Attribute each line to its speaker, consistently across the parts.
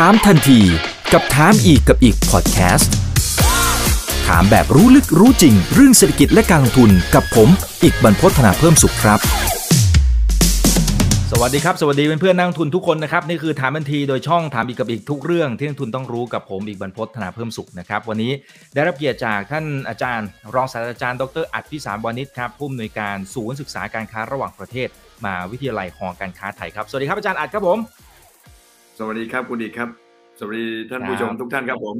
Speaker 1: ถามทันทีกับถามอีกกับอีกพอดแคสต์ถามแบบรู้ลึกรู้จริง เรื่องเศรษฐกิจและการลงทุนกับผม อีกบรรพฒนาเพิ่มสุขครับ สวัสดีครับสวัสดีเพื่อนๆนักลงทุนทุกคนนะครับนี่คือถามทันทีโดยช่องถามอีกกับอีกทุกเรื่องที่นักลงทุนต้องรู้กับผมอีกบรรพฒนาเพิ่มสุขนะครับวันนี้ได้รับเกียรติจากท่านอาจารย์ รองศาสตราจารย์ ดรอัดพิสารวานิชครับผู้อำนวยการศูนย์ศึกษาการค้าระหว่างประเทศมหาวิทยาลัยหอการค้าไทยครับสวัสดีครับอาจารย์อัดครับผม
Speaker 2: สวัสดีครับคุณอีกครับ สวัสดีท่านผู้ชมทุกท่านครับผม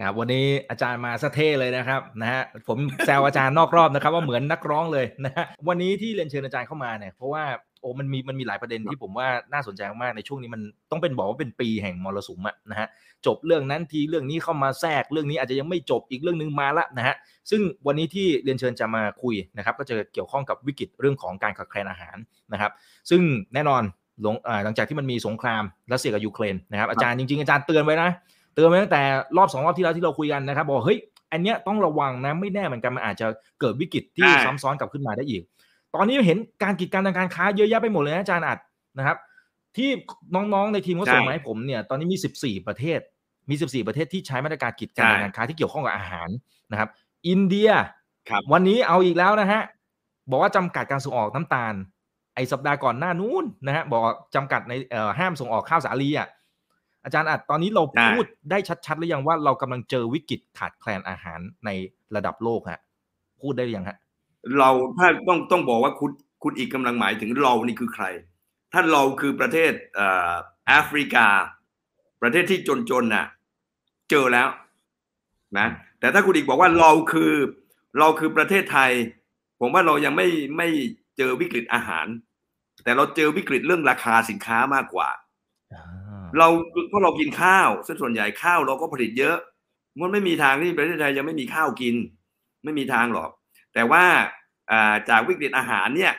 Speaker 1: ครับวันนี้อาจารย์มาสะเท่เลยนะครับนะฮะผมแซวอาจารย์นอกรอบนะครับว่าเหมือนนักร้องเลยนะฮะวันนี้ที่เรียนเชิญอาจารย์เข้ามาเนี่ยเพราะว่าโอ้มันมีมันมีหลายประเด็นที่ผมว่าน่าสนใจมากๆในช่วงนี้มันต้องเป็นบอกว่าเป็นปีแห่งมรสุมอะนะฮะจบเรื่องนั้นทีเรื่องนี้เข้ามาแทรกเรื่องนี้อาจจะยังไม่จบอีกเรื่องนึงมาละนะฮะซึ่งวันนี้ที่เรียนเชิญจะมาคุยนะครับก็จะเกี่ยวข้องกับวิกฤตเรื่องของการขาดแคลนอาหารนะครับซึ่งแน่นอน หลงหลังจากที่มันมีสงครามรัสเซียกับยูเครนนะครับอาจารย์จริงๆอาจารย์เตือนไว้นะเตือนไว้ตั้งแต่รอบสองรอบที่แล้วที่เราคุยกันนะครับบอกเฮ้ยอันเนี้ยต้องระวังนะไม่แน่เหมือนกันมันอาจจะเกิดวิกฤตที่ซ้ำซ้อนกลับขึ้นมาได้อีก ตอนนี้เห็นการกีดกันทางการค้าเยอะแยะไปหมดเลยนะอาจารย์อัดนะครับ ที่น้องๆในทีมก็ส่งมาให้ผมเนี่ยตอนนี้มี 14 ประเทศมี 14 ประเทศที่ใช้มาตรการกีดกันทางการค้าที่เกี่ยวข้องกับอาหารนะครับ อินเดียวันนี้เอาอีกแล้วนะฮะบอกว่าจำกัดการส่งออกน้ำตาลไอสัปดาห์ก่อนหน้านู้นนะฮะบอกจำกัดในเอ่อห้ามส่งออกข้าวสาลีอะอาจารย์อัดตอนนี้เราพูดได้ชัดๆหรือยังว่าเรากำลังเจอวิกฤตขาดแคลนอาหารในระดับโลกฮะพูดได้หรือยังฮะ
Speaker 2: เราถ้าต้องต้องบอกว่าคุณคุณอีกกำลังหมายถึงเรานี่คือใคร ถ้าเราคือประเทศเอ่อแอฟริกา ประเทศที่จนๆน่ะเจอแล้วนะแต่ถ้าคุณอีกบอกว่าเราคือเราคือประเทศไทย ผมว่าเรายังไม่ไม่เจอวิกฤตอาหาร แต่เราเจอวิกฤตเรื่องราคาสินค้ามากกว่า เราเพราะเรากินข้าวส่วนใหญ่ข้าวเราก็ผลิตเยอะ มันไม่มีทางที่ประเทศไทยจะไม่มีข้าวกิน ไม่มีทางหรอก แต่ว่าจากวิกฤตอาหารเนี่ย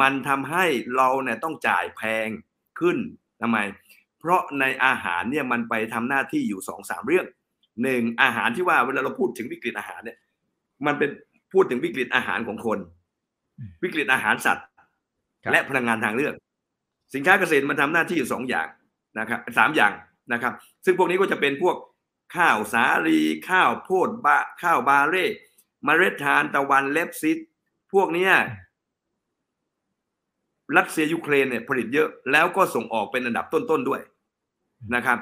Speaker 2: มันทำให้เราเนี่ยต้องจ่ายแพงขึ้นทำไม เพราะในอาหารเนี่ยมันไปทำหน้าที่อยู่สองสามเรื่องหนึ่งอาหารที่ว่าเวลาเราพูดถึงวิกฤตอาหารเนี่ย มันเป็นพูดถึงวิกฤตอาหารของคน วิกฤตอาหารสัตว์ และพลังงานทางเลือก สินค้าเกษตรมันทำหน้าที่อยู่สองอย่างนะครับสามอย่างนะครับ ซึ่งพวกนี้ก็จะเป็นพวกข้าวสาลีข้าวโพดบะข้าวบาเร่มเมล็ดทานตะวันเล็บซิดพวกนี้รัสเซียยูเครนเนี่ยผลิตเยอะแล้วก็ส่งออกเป็นอันดับต้นๆด้วยนะครับ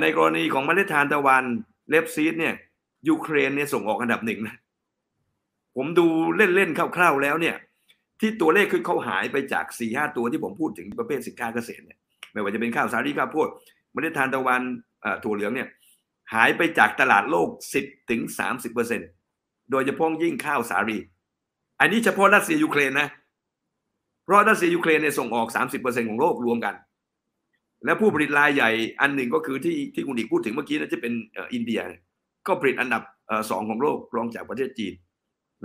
Speaker 2: ในกรณีของเมล็ดทานตะวันเล็บซีดเนี่ยยูเครนเนี่ยส่งออกอันดับหนึ่งนะผมดูเล่นๆคร่าวๆแล้วเนี่ย ที่ตัวเลขคือเขาหายไปจากสี่ห้าตัวที่ผมพูดถึงประเภทสินค้าเกษตรเนี่ยไม่ว่าจะเป็นข้าวสาลีข้าวโพดเมล็ดทานตะวันถั่วเหลืองเนี่ยหายไปจากตลาดโลกสิบถึงสามสิบเปอร์เซ็นโดยเฉพาะยิ่งข้าวสาลี อันนี้เฉพาะรัสเซียยูเครนนะ เพราะรัสเซียยูเครนเนี่ยส่งออก 30 ของโลกรวมกัน และผู้ผลิตรายใหญ่อันหนึ่งก็คือที่ที่คุณอีกพูดถึงเมื่อกี้นะที่เป็นอินเดีย ก็ผลิตอันดับสองของโลกรองจากประเทศจีน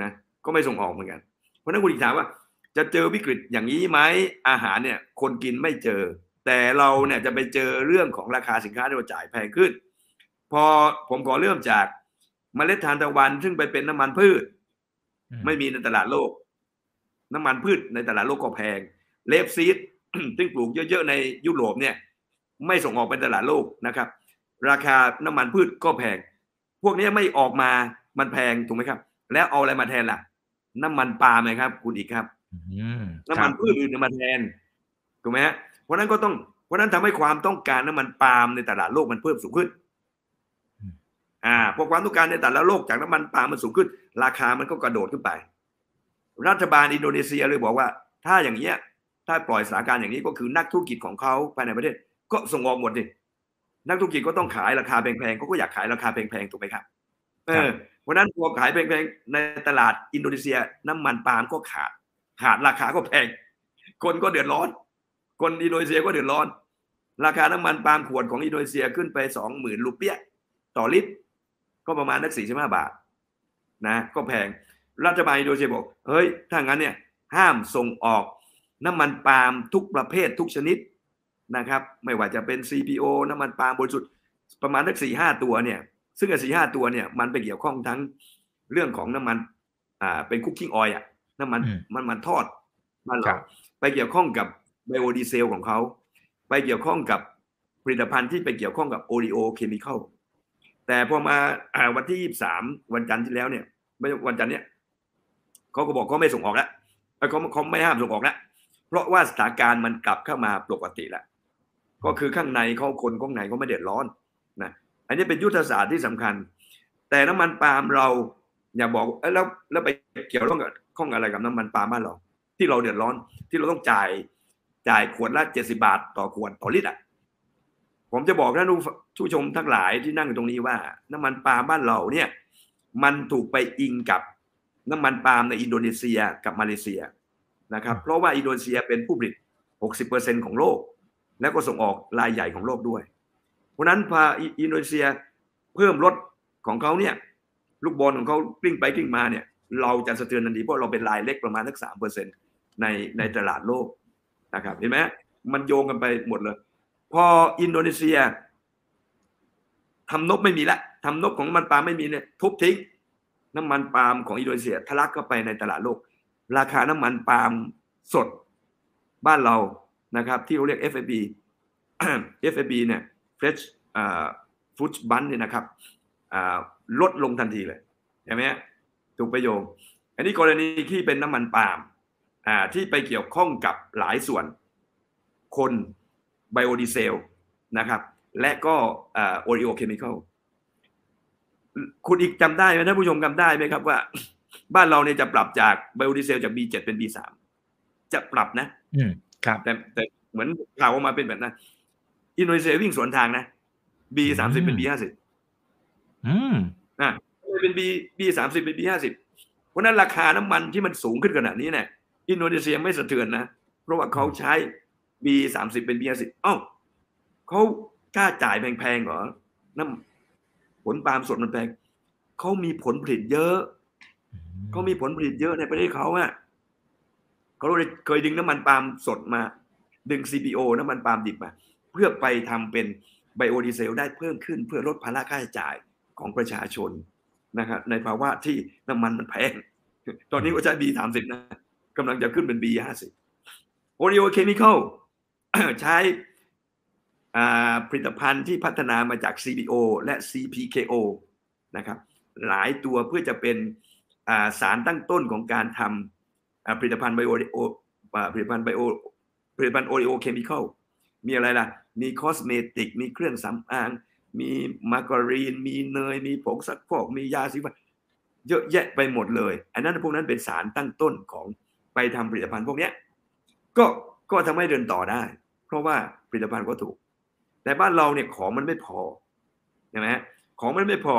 Speaker 2: นะก็ไม่ส่งออกเหมือนกัน เพราะนั้นคุณอีกถามว่า จะเจอวิกฤตอย่างนี้ไหมอาหารเนี่ยคนกินไม่เจอ แต่เราเนี่ยจะไปเจอเรื่องของราคาสินค้าที่เราจ่ายแพงขึ้น พอผมขอเริ่มจากเมล็ดทานตะวันซึ่งไปเป็นน้ำมันพืช ไม่มีในตลาดโลก น้ำมันพืชในตลาดโลกก็แพง rapeseed ซึ่งปลูกเยอะๆในยุโรปเนี่ย ไม่ส่งออกเป็นตลาดโลกนะครับ ราคาน้ำมันพืชก็แพง พวกนี้ไม่ออกมามันแพงถูกไหมครับ แล้วเอาอะไรมาแทนล่ะ น้ำมันปาล์มไหมครับ คุณอีกครับ น้ำมันพืชอื่นมาแทนถูกไหมฮะเพราะนั้นก็ต้องเพราะนั้นทำให้ความต้องการน้ำมันปาล์มในตลาดโลกมันเพิ่มสูงขึ้น อ่าพอความต้องการในแต่ละโลกจากน้ำมันปาล์มมันสูงขึ้น ราคามันก็กระโดดขึ้นไป รัฐบาลอินโดนีเซียเลยบอกว่า ถ้าอย่างเงี้ยถ้าปล่อยสถานการณ์อย่างนี้ก็คือนักธุรกิจของเขาภายในประเทศ ก็ส่งออกหมดดินักธุรกิจก็ต้องขายราคาแพงๆเขาก็อยากขายราคาแพงๆถูกไหมครับ เออเพราะนั้นพอขายแพงๆในตลาดอินโดนีเซีย น้ำมันปาล์มก็ขาด ขาดราคาก็แพง คนก็เดือดร้อน คนอินโดนีเซียก็เดือดร้อน ราคาน้ำมันปาล์มขวดของอินโดนีเซียขึ้นไปสองหมื่นรูเปียต่อลิตร ก็ประมาณนักสี่สิบห้าบาทนะก็แพง รัฐบาลอินโดนีเซียบอกเฮ้ยถ้างั้นเนี่ยห้ามส่งออกน้ำมันปาล์มทุกประเภททุกชนิดนะครับไม่ว่าจะเป็น CPO น้ำมันปาล์มบริสุทธิ์ประมาณนักสี่ห้าตัวเนี่ยซึ่งสี่ห้าตัวเนี่ยมันไปเกี่ยวข้องทั้งเรื่องของน้ำมันอ่าเป็น cooking oil อะ น้ำมันมันมันทอดมันหรอไปเกี่ยวข้องกับไบโอดีเซลของเขาไปเกี่ยวข้องกับผลิตภัณฑ์ที่ไปเกี่ยวข้องกับ oleochemical แต่พอมาอ่าวันที่ยี่สามวันจันทร์ที่แล้วเนี่ยไม่ใช่วันจันทร์เนี่ยเขาก็บอกเขาไม่ส่งออกแล้วเอ้ยเขาเขาไม่ห้ามส่งออกแล้วเพราะว่าสถานการณ์มันกลับเข้ามาปกติแล้วก็คือข้างในเขาคนข้างในเขาไม่เดือดร้อนนะอันนี้เป็นยุทธศาสตร์ที่สำคัญ แต่น้ำมันปาล์มเราอย่าบอกเอ้ยแล้วแล้วไปเกี่ยวข้องกับ ข้องอะไรกับน้ำมันปาล์มบ้านเราที่เราเดือดร้อนที่เราต้องจ่ายจ่ายขวดละเจ็ดสิบาท ต่อขวดต่อลิตรอะผมจะบอกท่านผู้ชมทั้งหลายที่นั่งอยู่ตรงนี้ว่า น้ำมันปาล์มบ้านเราเนี่ย มันถูกไปอิงกับน้ำมันปาล์มในอินโดนีเซียกับมาเลเซียนะครับ เพราะว่าอินโดนีเซียเป็นผู้ผลิต 60%ของโลก แล้วก็ส่งออกรายใหญ่ของโลกด้วย เพราะนั้นพออินโดนีเซียเพิ่มลดของเขาเนี่ยลูกบอลของเขากลิ้งไปกลิ้งมาเนี่ย เราจะสะเทือนทันทีเพราะเราเป็นรายเล็กประมาณสักสามเปอร์เซ็นในในตลาดโลกนะครับเห็นไหมมันโยงกันไปหมดเลย พออินโดนีเซียทำนบไม่มีละทำนบของน้ำมันปาล์มไม่มีเนี่ยทุบทิ้งน้ำมันปาล์มของอินโดนีเซียทะลักเข้าไปในตลาดโลก ราคาน้ำมันปาล์มสดบ้านเรานะครับ ที่เราเรียก FFB FFB เนี่ย Fresh Food Bun เนี่ยนะครับลดลงทันทีเลยเห็นไหม ถูกประโยงอันนี้กรณีที่เป็นน้ำมันปาล์มที่ไปเกี่ยวข้องกับหลายส่วน คนไบโอดีเซลนะครับและก็ oleochemical คุณอิกจำได้ไหมท่านผู้ชมจำได้ไหมครับว่า บ้านเราเนี่ยจะปรับจากไบโอดีเซลจาก B7 เป็น B3 จะปรับนะ
Speaker 1: อืมครับ
Speaker 2: แต่แต่เหมือนข่าวออกมาเป็นแบบนั้นอินโดนีเซียวิ่งสวนทางนะ B30 เป็น B50
Speaker 1: อืม
Speaker 2: อ่า เป็น B B30 เป็น B50 เพราะนั้นราคาน้ำมันที่มันสูงขึ้นขนาดนี้เนี่ยอินโดนีเซียไม่สะเทือนนะ เพราะว่าเขาใช้ B30 เป็น B50 เอ้าเขากล้าจ่ายแพงๆเหรอน้ำผลปาล์มสดมันแพงเขามีผลผลิตเยอะเขามีผลผลิตเยอะในประเทศเขาอะเขาเลยเคยดึงน้ำมันปาล์มสดมา ดึง CPO น้ำมันปาล์มดิบมา เพื่อไปทำเป็นไบโอดีเซลได้เพิ่มขึ้นเพื่อลดภาระค่าใช้จ่ายของประชาชน นะครับในภาวะที่น้ำมันมันแพง ตอนนี้ก็ใช้ B30 นะกำลังจะขึ้นเป็น B50 oleochemical ใช้ผลิตภัณฑ์ที่พัฒนามาจาก CPO และ CPKO นะครับหลายตัวเพื่อจะเป็นสารตั้งต้นของการทำผลิตภัณฑ์ bio ผลิตภัณฑ์ bio ผลิตภัณฑ์ oleochemical มีอะไรล่ะ มี cosmetic มีเครื่องสำอาง มีมาการีน มีเนย มีผงซักฟอก มียาสีฟันเยอะแยะไปหมดเลย อันนั้นพวกนั้นเป็นสารตั้งต้นของไปทำผลิตภัณฑ์พวกนี้ก็ก็ทำให้เดินต่อได้ เพราะว่าผลิตภัณฑ์ก็ถูก แต่บ้านเราเนี่ยของมันไม่พอใช่ไหมของมันไม่พอ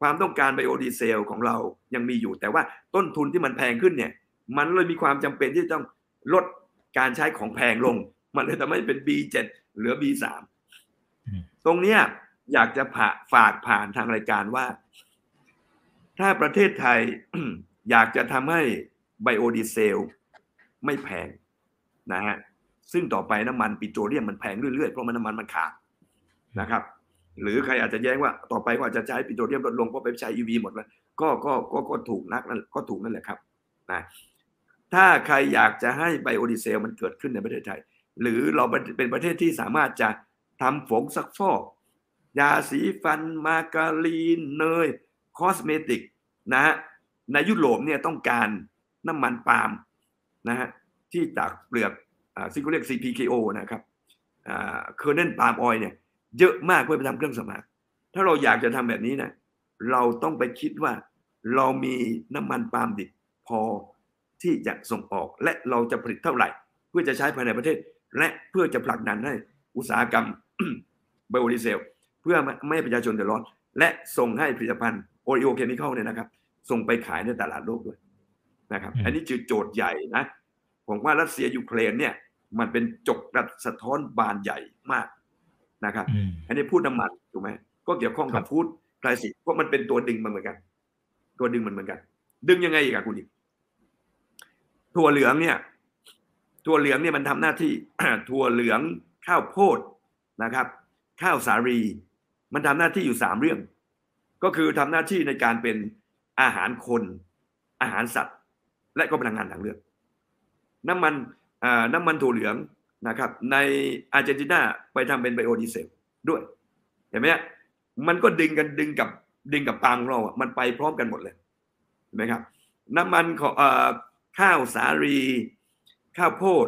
Speaker 2: ความต้องการไบโอดีเซลของเรายังมีอยู่ แต่ว่าต้นทุนที่มันแพงขึ้นเนี่ย มันเลยมีความจำเป็นที่ต้องลดการใช้ของแพงลง มันเลยทำให้เป็น B7 เหลือ B3 ตรงเนี้ย อยากจะฝากผ่านทางรายการว่า ถ้าประเทศไทยอยากจะทำให้ไบโอดีเซล ไม่แพงนะฮะซึ่งต่อไปน้ำมันปิโตรเลียมมันแพงเรื่อยๆ เพราะมันน้ำมันมันขาดนะครับ หรือใครอาจจะแย้งว่าต่อไปก็อาจจะใช้ปิโตรเลียมลดลงเพราะไปใช้ EV หมดแล้วก็ก็ก็ก็ถูกนักนั่นก็ถูกนั่นแหละครับนะถ้าใครอยากจะให้ไบโอดีเซลมันเกิดขึ้นในประเทศไทย หรือเราเป็นประเทศที่สามารถจะทำผงซักฟอก ยาสีฟันมาการีนเนย cosmetic นะฮะในยุโรปเนี่ยต้องการน้ำมันปาล์มนะฮะที่จากเปลือกซึ่งเขาเรียก CPKO นะครับ kernel palm oil เนี่ยเยอะมากเพื่อไปทำเครื่องสำอางถ้าเราอยากจะทำแบบนี้นะเราต้องไปคิดว่าเรามีน้ำมันปาล์มดิบพอที่จะส่งออก และเราจะผลิตเท่าไหร่ เพื่อจะใช้ภายในประเทศ และเพื่อจะผลักดันให้อุตสาหกรรมไบโอดีเซล เพื่อไม่ให้ประชาชนเดือดร้อน และส่งให้ผลิตภัณฑ์ oleochemical เนี่ยนะครับ ส่งไปขายในตลาดโลกด้วยนะครับ อันนี้คือโจทย์ใหญ่นะผมว่ารัสเซียยูเครนเนี่ย มันเป็นกระจกสะท้อนบานใหญ่มากนะครับ อันนี้พูดน้ำมันถูกไหมก็เกี่ยวข้องกับพูดไพรสิเพราะมันเป็นตัวดึงมันเหมือนกัน ตัวดึงมันเหมือนกัน ดึงยังไงอีกอะคุณดิถั่วเหลืองเนี่ยถั่วเหลืองเนี่ยมันทำหน้าที่ถั่วเหลืองข้าวโพดนะครับ ข้าวสาลี มันทำหน้าที่อยู่สามเรื่อง ก็คือทำหน้าที่ในการเป็นอาหารคน อาหารสัตว์ และก็พลังงานทางเลือก น้ำมันน้ำมันถั่วเหลืองนะครับ ในอาร์เจนตินาไปทำเป็นไบโอดีเซลด้วยเห็นไหมฮะมันก็ดึงกันดึงกับดึงกับปางเราอะมันไปพร้อมกันหมดเลยเห็นไหมครับ น้ำมันของข้าวสาลี ข้าวโพด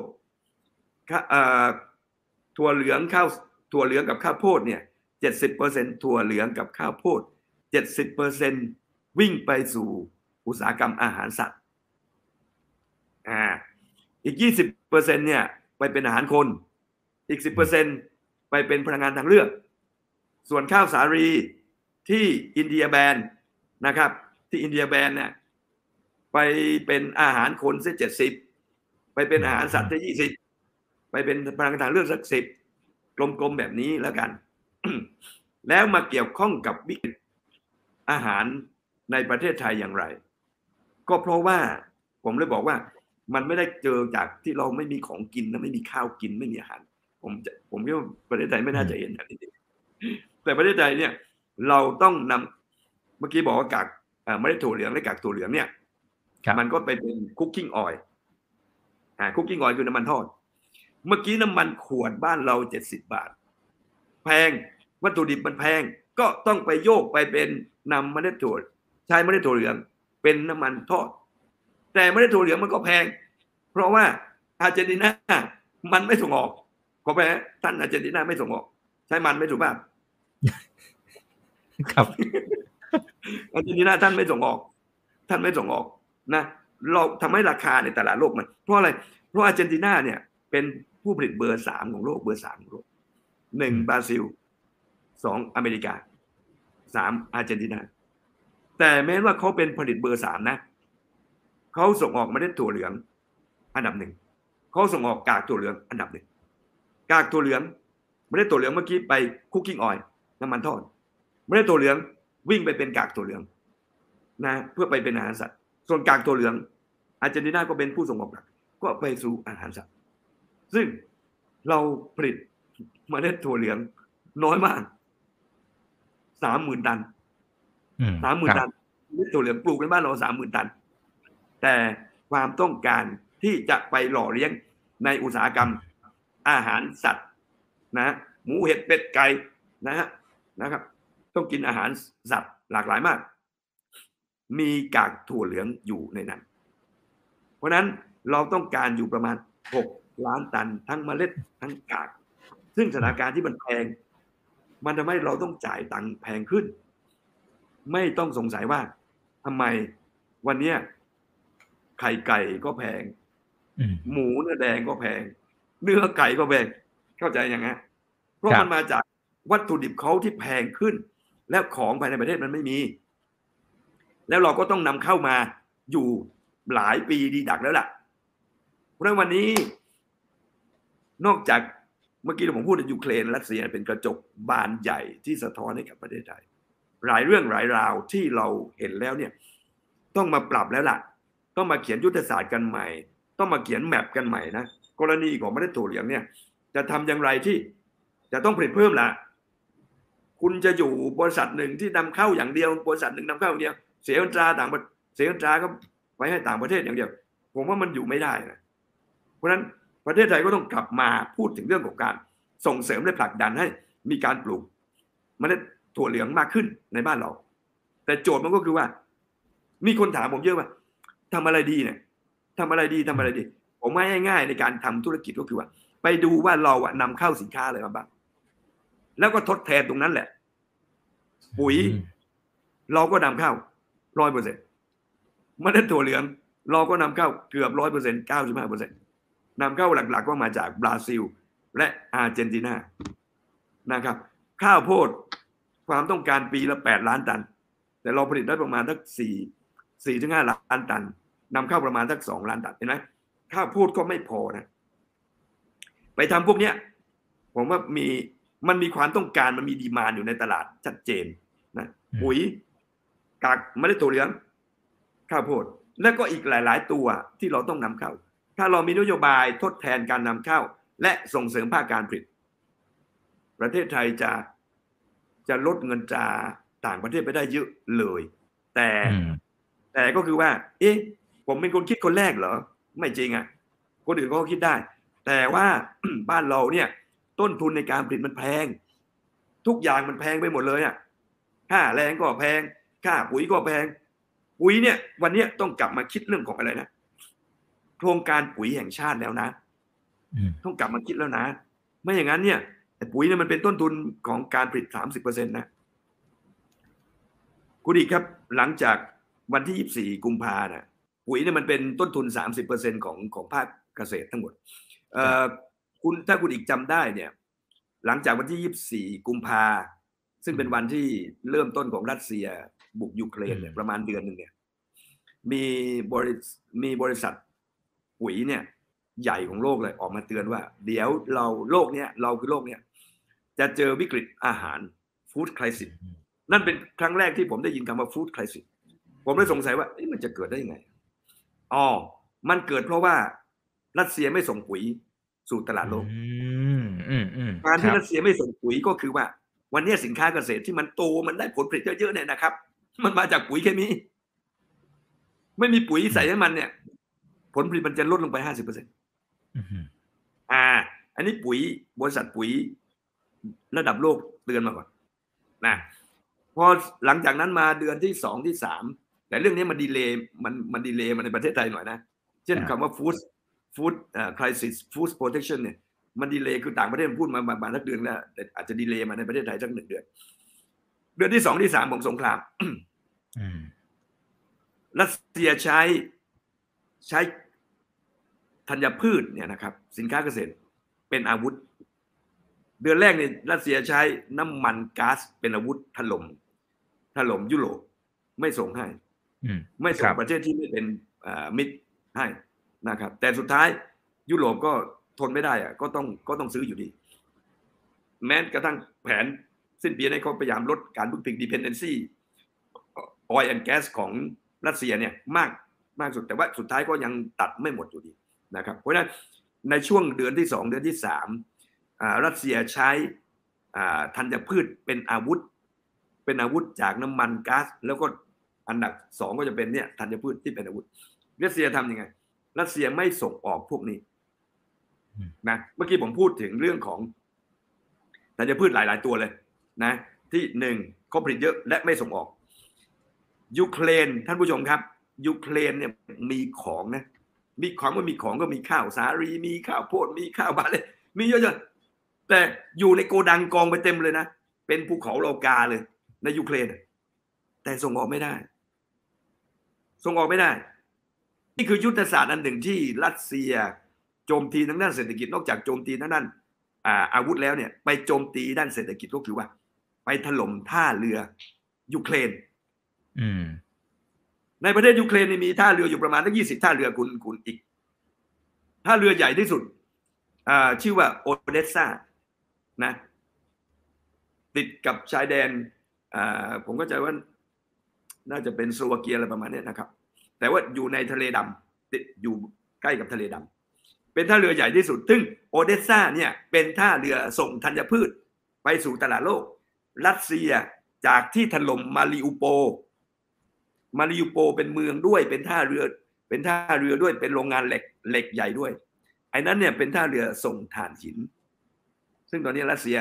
Speaker 2: ถั่วเหลืองข้าวถั่วเหลืองกับข้าวโพดเนี่ย เจ็ดสิบเปอร์เซ็นถั่วเหลืองกับข้าวโพดเจ็ดสิบเปอร์เซ็นวิ่งไปสู่อุตสาหกรรมอาหารสัตว์อ่าอีกยี่สิบเปอร์เซ็นเนี่ยไปเป็นอาหารคน อีกสิบเปอร์เซ็นไปเป็นพลังงานทางเลือก ส่วนข้าวสาลีที่อินเดียแบนนะครับ ที่อินเดียแบนเนี่ยไปเป็นอาหารคนเสียเจ็ดสิบไปเป็นอาหารสัตว์เสียยี่สิบไปเป็นพลังงานทางเลือกสักสิบกลมๆแบบนี้แล้วกัน แล้วมาเกี่ยวข้องกับวิกฤตอาหารในประเทศไทยอย่างไร ก็เพราะว่าผมเลยบอกว่ามันไม่ได้เจอจากที่เราไม่มีของกินและไม่มีข้าวกินไม่มีอาหาร ผมจะผมคิดว่าประเทศไทยไม่น่าจะเห็นแบบนี้แต่ประเทศไทยเนี่ย เราต้องนำเมื่อกี้บอกว่ากากเอ่อเมล็ดถั่วเหลืองและกากถั่วเหลืองเนี่ย
Speaker 1: ครับ
Speaker 2: มันก็ไปเป็นคุกกิ้งออยล์อ่าคุกกิ้งออยล์คือน้ำมันทอด เมื่อกี้น้ำมันขวดบ้านเราเจ็ดสิบบาท แพง วัตถุดิบมันแพง ก็ต้องไปโยกไปเป็นนำเมล็ดถั่วใช้เมล็ดถั่วเหลืองเป็นน้ำมันทอด แต่เมล็ดถั่วเหลืองมันก็แพง เพราะว่าอาร์เจนตินามันไม่ส่งออกขอไปนะท่านอาร์เจนตินาไม่ส่งออก ใช้มันไม่ถูกป่ะ
Speaker 1: ครับ
Speaker 2: อาร์เจนตินาท่านไม่ส่งออก ท่านไม่ส่งออกนะเราทำให้ราคาในตลาดโลกมัน เพราะอะไร เพราะอาร์เจนตินาเนี่ยเป็นผู้ผลิตเบอร์สามของโลกเบอร์สามของโลกหนึ่ง
Speaker 1: อืม
Speaker 2: บราซิล สองอเมริกาสามอาร์เจนตินา แต่แม้ว่าเขาเป็นผลิตเบอร์สามนะเขาส่งออกเมาได้ถั่วเหลือง อันดับหนึ่งเขาส่งออกกากถั่วเหลืองอันดับหนึ่งกากถั่วเหลืองไม่ได้ถั่วเหลืองเมื่อกี้ไปคุกกิ้งออยน้ำมันทอดไม่ได้ถั่วเหลืองวิ่งไปเป็นกากถั่วเหลืองนะเพื่อไปเป็นอาหารสัตว์ ส่วนกากถั่วเหลือง อาร์เจนตินาก็เป็นผู้ส่งออกหลักก็ไปสู่อาหารสัตว์ ซึ่งเราผลิตเมาได้ถั่วเหลืองน้อยมาก สามหมื่นตัน
Speaker 1: อืม
Speaker 2: สามหมื่น
Speaker 1: ค
Speaker 2: ตั
Speaker 1: รับ
Speaker 2: นเม็ดถั่วเหลืองปลูกในบ้านเราสามหมื่นตัน แต่ความต้องการที่จะไปหล่อเลี้ยงในอุตสาหกรรมอาหารสัตว์นะหมูเห็ดเป็ดไก่นะฮะนะครับ ต้องกินอาหารสัตว์หลากหลายมาก มีกากถั่วเหลืองอยู่ในนั้น เพราะฉะนั้นเราต้องการอยู่ประมาณ 6 ล้านตันทั้งเมล็ดทั้งกาก ซึ่งสถานการณ์ที่มันแพง มันทำให้เราต้องจ่ายตังค์แพงขึ้น ไม่ต้องสงสัยว่าทำไมวันเนี้ยไข่ไก่ก็แพง
Speaker 1: อืม
Speaker 2: หมูเนื้อแดงก็แพง เนื้อไก่ก็แพง เข้าใจยังไงเพราะ
Speaker 1: ครับ
Speaker 2: มันมาจากวัตถุดิบเขาที่แพงขึ้น และของภายในประเทศมันไม่มี แล้วเราก็ต้องนำเข้ามาอยู่หลายปีดีดักแล้วล่ะเพราะฉะนั้นวันนี้นอกจาก เมื่อกี้ผมพูดถึงยูเครนรัสเซียเป็นกระจกบานใหญ่ที่สะท้อนให้กับประเทศไทย หลายเรื่องหลายราวที่เราเห็นแล้วเนี่ยต้องมาปรับแล้วล่ะ ต้องมาเขียนยุทธศาสตร์กันใหม่ ต้องมาเขียนแมปกันใหม่นะกรณีของเมล็ดถั่วเหลืองเนี่ย จะทำอย่างไรที่จะต้องผลิตเพิ่มละคุณจะอยู่บริษัทหนึ่งที่นำเข้าอย่างเดียวบริษัทหนึ่งนำเข้าอย่างเดียว เสียเงินตราต่างประเสียเงินตราก็ไปให้ต่างประเทศอย่างเดียว ผมว่ามันอยู่ไม่ได้นะเพราะฉะนั้น ประเทศไทยก็ต้องกลับมาพูดถึงเรื่องของการส่งเสริมและผลักดันให้มีการปลูกเมล็ดถั่วเหลืองมากขึ้นในบ้านเรา แต่โจทย์มันก็คือว่า มีคนถามผมเยอะว่าทำอะไรดีเนี่ยทำอะไรดีทำอะไรดี ผมว่าง่ายๆในการทำธุรกิจก็คือว่า ไปดูว่าเราอะนำเข้าสินค้าอะไรมาบ้างแล้วก็ทดแทนตรงนั้นแหละ ปุ๋ย
Speaker 1: อืม
Speaker 2: เราก็นำเข้าร้อยเปอร์เซ็นต์เมล็ดถั่วเหลือง เราก็นำเข้าเกือบร้อยเปอร์เซ็นต์เก้าสิบห้าเปอร์เซ็นต์ นำเข้าหลักๆก็มาจากบราซิล และอาร์เจนตินานะครับ ข้าวโพดความต้องการปีละแปดล้านตัน แต่เราผลิตได้ประมาณสักสี่สี่ถึงห้าล้านตันนำเข้าประมาณสักสองล้านตันเห็นไหมข้าวโพดก็ไม่พอนะไปทำพวกเนี้ยผมว่ามีมันมีความต้องการมันมีดีมานอยู่ในตลาดชัดเจนนะ
Speaker 1: อืม
Speaker 2: ปุ๋ยกากเมล็ดถั่วเหลืองข้าวโพด แล้วก็อีกหลาย ๆ ตัวที่เราต้องนำเข้า ถ้าเรามีนโยบายทดแทนการนำเข้า และส่งเสริมภาคการผลิต ประเทศไทยจะจะลดเงินตราต่างประเทศไปได้เยอะเลย แต่
Speaker 1: อืม
Speaker 2: แต่ก็คือว่า เอ๊ะ ผมเป็นคนคิดคนแรกเหรอ ไม่จริงอะ คนอื่นเขาก็คิดได้ แต่ว่าบ้านเราเนี่ย ต้นทุนในการผลิตมันแพง ทุกอย่างมันแพงไปหมดเลยอะค่าแรงก็แพง ค่าปุ๋ยก็แพง ปุ๋ยเนี่ย วันเนี้ยต้องกลับมาคิดเรื่องของอะไรนะ โครงการปุ๋ยแห่งชาติแล้วนะ
Speaker 1: อืม
Speaker 2: ต้องกลับมาคิดแล้วนะ ไม่อย่างนั้นเนี่ยไอ้ปุ๋ยเนี่ยมันเป็นต้นทุนของการผลิตสามสิบเปอร์เซ็นต์นะคุณอีกครับหลังจากวันที่ยี่สี่กุมภาน่ะปุ๋ยเนี่ยมันเป็นต้นทุนสามสิบเปอร์เซ็นของของภาคเกษตรทั้งหมดเอ่อคุณถ้าคุณอีกจำได้เนี่ย หลังจากวันที่ยี่สี่กุมภาซึ่งเป็นวันที่เริ่มต้นของรัสเซียบุกยูเครนเนี่ย
Speaker 1: อืม
Speaker 2: ประมาณเดือนหนึ่งเนี่ยมีบริษมีบริษัท ปุ๋ยเนี่ย ใหญ่ของโลกเลยออกมาเตือนว่า เดี๋ยวเราโลกเนี้ยเราคือโลกเนี้ยจะเจอวิกฤตอาหารฟู้ดคริสิสนั่นเป็นครั้งแรกที่ผมได้ยินคำว่าฟู้ดคริสิสผมเลยสงสัยว่าเอ๊ะมันจะเกิดได้ยังไงอ๋อมันเกิดเพราะว่ารัสเซียไม่ส่งปุ๋ยสู่ตลาดโลก
Speaker 1: อืมอืมอืม
Speaker 2: การ
Speaker 1: ค
Speaker 2: ที่
Speaker 1: รับ
Speaker 2: รัสเซียไม่ส่งปุ๋ยก็คือว่า วันนี้สินค้าเกษตรที่มันโตมันได้ผลผลิตเยอะๆเนี่ยนะครับ มันมาจากปุ๋ยเคมี ไม่มีปุ๋ยใส่ให้มันเนี่ย ผลผลิตมันจะลดลงไปห้าสิบเปอร์เซ็น
Speaker 1: อืม
Speaker 2: อ่า อันนี้ปุ๋ยบริษัทปุ๋ย ระดับโลกเตือนมาก่อนนะพอหลังจากนั้นมาเดือนที่สองที่สามแต่เรื่องนี้มัน delay มันมัน delay มาในประเทศไทยหน่อยนะ เช่นคำว่า food food เอ่อ crisis food protection เนี่ยมัน delay คือต่างประเทศมันพูดมาประมาณสักเดือนแล้วแต่อาจจะ delay มาในประเทศไทยสักหนึ่งเดือน เดือนที่สองที่สามของสงคราม
Speaker 1: อืม
Speaker 2: รัสเซียใช้ใช้ ธัญพืชเนี่ยนะครับสินค้าเกษตรเป็นอาวุธ เดือนแรกเนี่ยรัสเซียใช้น้ำมันก๊าซเป็นอาวุธถล่มถล่มยุโรปไม่ส่งให้
Speaker 1: อืม
Speaker 2: ไม่ส่
Speaker 1: ครั
Speaker 2: ง
Speaker 1: บ
Speaker 2: ประเทศที่ไม่เป็นอ่ามิตรให้นะครับ แต่สุดท้ายยุโรปก็ทนไม่ได้อะก็ต้องก็ต้องซื้ออยู่ดี แม้กระทั่งแผนสิ้นปีนี้เขาพยายามลดการพึ่งพิง dependency oil and gas ของรัสเซียเนี่ยมากมากสุดแต่ว่าสุดท้ายก็ยังตัดไม่หมดอยู่ดี นะครับเพราะฉะนั้นในช่วงเดือนที่สองเดือนที่สามอ่ารัสเซียใช้อ่าธัญพืชเป็นอาวุธ เป็นอาวุธจากน้ำมันก๊าซแล้วก็อันดับสองก็จะเป็นเนี่ยธัญพืชที่เป็นอาวุธ รัสเซียทำยังไง รัสเซียไม่ส่งออกพวกนี้
Speaker 1: อืม
Speaker 2: นะเมื่อกี้ผมพูดถึงเรื่องของธัญพืชหลาย ๆ ตัวเลยนะ ที่หนึ่งเขาผลิตเยอะและไม่ส่งออกยูเครนท่านผู้ชมครับยูเครนเนี่ยมีของนะ มีของว่ามีของก็มีข้าวสาลีมีข้าวโพดมีข้าวบาเลยมีเยอะๆแต่อยู่ในโกดังกองไปเต็มเลยนะ เป็นภูเขาโลกาเลย ในยูเครนแต่ส่งออกไม่ได้ ส่งออกไม่ได้ นี่คือยุทธศาสตร์อันหนึ่งที่รัสเซียโจมตีทางด้านเศรษฐกิจนอกจากโจมตีทางด้านอาอาวุธแล้วเนี่ย ไปโจมตีด้านเศรษฐกิจก็คือว่า ไปถล่มท่าเรือยูเครน
Speaker 1: อืม
Speaker 2: ในประเทศยูเครนมีท่าเรืออยู่ประมาณตั้งยี่สิบท่าเรือคุณคุณอีกท่าเรือใหญ่ที่สุดชื่อว่าโอเดสซานะ ติดกับชายแดนผมก็ใจว่าน่าจะเป็นสโลวาเกียอะไรประมาณนี้นะครับ แต่ว่าอยู่ในทะเลดำติดอยู่ใกล้กับทะเลดำเป็นท่าเรือใหญ่ที่สุด ซึ่งโอเดสซาเนี่ยเป็นท่าเรือส่งธัญพืชไปสู่ตลาดโลก รัสเซียจากที่ถล่มมาริอูโปล มาริอูโปลเป็นเมืองด้วยเป็นท่าเรือ เป็นท่าเรือด้วยเป็นโรงงานเหล็กเหล็กใหญ่ด้วยไอ้นั้นเนี่ยเป็นท่าเรือส่งถ่านหิน ซึ่งตอนนี้รัสเซีย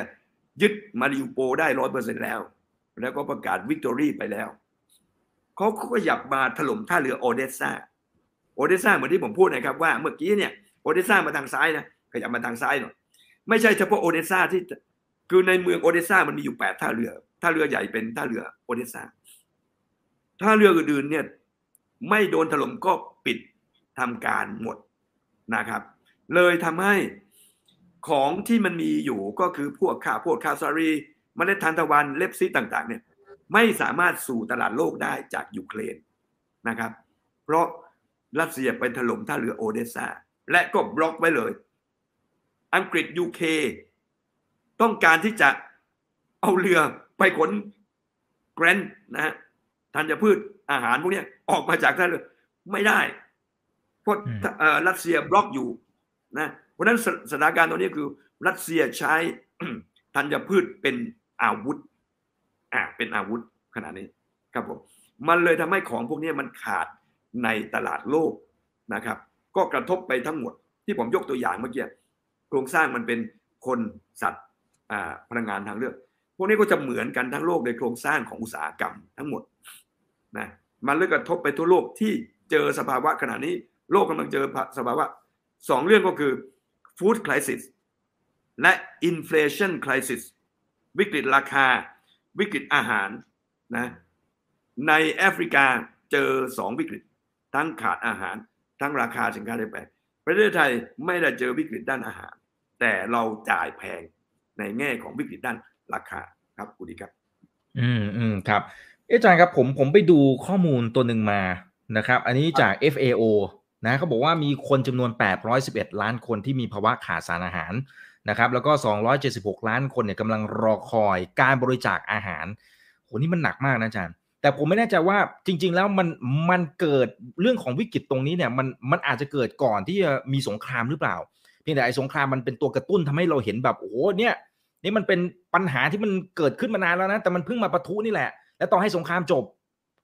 Speaker 2: ยึดมาริอูโปลได้ร้อยเปอร์เซ็นแล้ว แล้วก็ประกาศ victory ไปแล้วเขาก็ขยับมาถล่มท่าเรือโอเดสซาโอเดสซาเหมือนที่ผมพูดนะครับว่าเมื่อกี้เนี่ยโอเดสซามาทางซ้ายนะขยับมาทางซ้ายหน่อยไม่ใช่เฉพาะโอเดสซาที่คือในเมืองโอเดสซามันมีอยู่แปดท่าเรือท่าเรือใหญ่เป็นท่าเรือโอเดสซา ท่าเรืออื่นๆเนี่ยไม่โดนถล่มก็ปิดทำการหมดนะครับ เลยทำให้ของที่มันมีอยู่ก็คือพวกข้าวโพดข้าวสาลีเมล็ดทานตะวันเล็บซีต่างๆเนี่ยไม่สามารถสู่ตลาดโลกได้จากยูเครนนะครับ เพราะรัสเซียไปถล่มท่าเรือโอเดสซาและก็บล็อกไว้เลย อังกฤษยูเคต้องการที่จะเอาเรือไปขนแกรนนะฮะ ธัญพืชอาหารพวกเนี้ยออกมาจากท่าเรือไม่ได้ เพราะ
Speaker 1: อืม
Speaker 2: เอ่อรัสเซียบล็อกอยู่นะเพราะฉะนั้นสสถานการณ์ตอนนี้คือ รัสเซียใช้ธัญพืชเป็นอาวุธอ่าเป็นอาวุธขนาดนี้ครับผมมันเลยทำให้ของพวกนี้มันขาดในตลาดโลกนะครับ ก็กระทบไปทั้งหมด ที่ผมยกตัวอย่างเมื่อกี้ครงสร้างมันเป็นคนสัตว์อ่าพลังงานทางเลือก พวกนี้ก็จะเหมือนกันทั้งโลกในโครงสร้างของอุตสาหกรรมทั้งหมด นะมันเลยกระทบไปทั่วโลกที่เจอสภาวะขณะนี้ โลกกำลังเจอสภาวะสองเรื่องก็คือ food crisis และ inflation crisis วิกฤตราคา วิกฤตอาหารนะในแอฟริกาเจอสองวิกฤต ทั้งขาดอาหาร ทั้งราคาสินค้าได้แพงประเทศไทยไม่ได้เจอวิกฤตด้านอาหาร แต่เราจ่ายแพงในแง่ของวิกฤตด้านราคาครับคุณดีครับ
Speaker 1: อืมอืมครับ อะอาจารย์ครับผมผมไปดูข้อมูลตัวหนึ่งมานะครับ อันนี้จาก FAO นะเขาบอกว่ามีคนจำนวน 811 ล้านคนที่มีภาวะขาดสารอาหารนะครับ แล้วก็ 276 ล้านคนเนี่ยกำลังรอคอยการบริจาคอาหารโหนี่มันหนักมากนะอาจารย์ แต่ผมไม่แน่ใจว่าจริง ๆ แล้วมันมันเกิดเรื่องของวิกฤตตรงนี้เนี่ยมันมันอาจจะเกิดก่อนที่จะมีสงครามหรือเปล่าเพียงแต่ไอ้สงครามมันเป็นตัวกระตุ้นทำให้เราเห็นแบบโอ้โหเนี่ยนี่มันเป็นปัญหาที่มันเกิดขึ้นมานานแล้วนะแต่มันเพิ่งมาปะทุนี่แหละ แล้วต่อให้สงครามจบ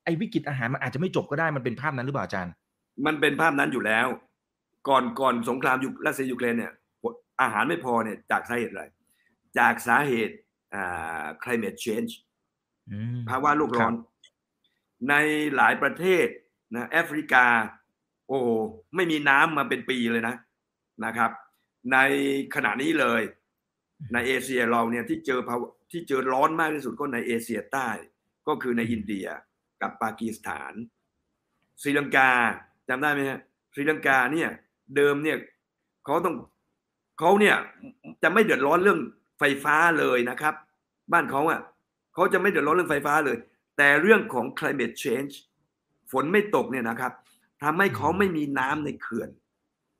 Speaker 1: ไอ้วิกฤตอาหารมันอาจจะไม่จบก็ได้มันเป็นภาพนั้นหรือเปล่าอาจารย์
Speaker 2: มันเป็นภาพนั้นอยู่แล้ว ก่อนก่อนสงครามยุรัสเซียยูเครนเนี่ย อาหารไม่พอเนี่ยจากสาเหตุอะไร จากสาเหตุอ่า climate change
Speaker 1: อืม
Speaker 2: ภาวะโลกร้อน ในหลายประเทศนะแอฟริกา โอ้ไม่มีน้ำมาเป็นปีเลยนะนะครับ ในขณะนี้เลย ในเอเชียเราเนี่ยที่เจอภาวะที่เจอร้อนมากที่สุดก็ในเอเชียใต้ ก็คือในอินเดียกับปากีสถานศรีลังกาจำได้ไหมฮะศรีลังกาเนี่ยเดิมเนี่ยเขาต้องเขาเนี่ยจะไม่เดือดร้อนเรื่องไฟฟ้าเลยนะครับ บ้านเขาอะเขาจะไม่เดือดร้อนเรื่องไฟฟ้าเลย แต่เรื่องของ climate change ฝนไม่ตกเนี่ยนะครับทำให้เขาไม่มีน้ำในเขื่อน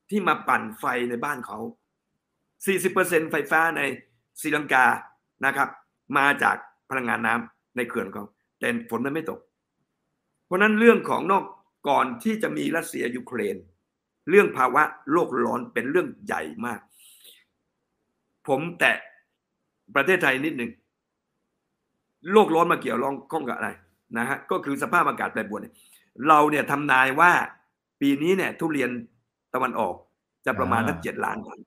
Speaker 2: ที่มาปั่นไฟในบ้านเขา 40%ไฟฟ้าในศรีลังกานะครับ มาจากพลังงานน้ำในเขื่อนเขา แต่ฝนมันไม่ตก เพราะนั้นเรื่องของนอกก่อนที่จะมีรัสเซียยูเครน เรื่องภาวะโลกร้อนเป็นเรื่องใหญ่มาก ผมแตะประเทศไทยนิดหนึ่งโลกร้อนมาเกี่ยวรองข้องกับอะไรนะฮะก็คือสภาพอากาศแปรปรวนเนี่ยเราเนี่ยทำนายว่าปีนี้เนี่ย ทุเรียนตะวันออกจะประมาณสักเจ็ดล้านตัน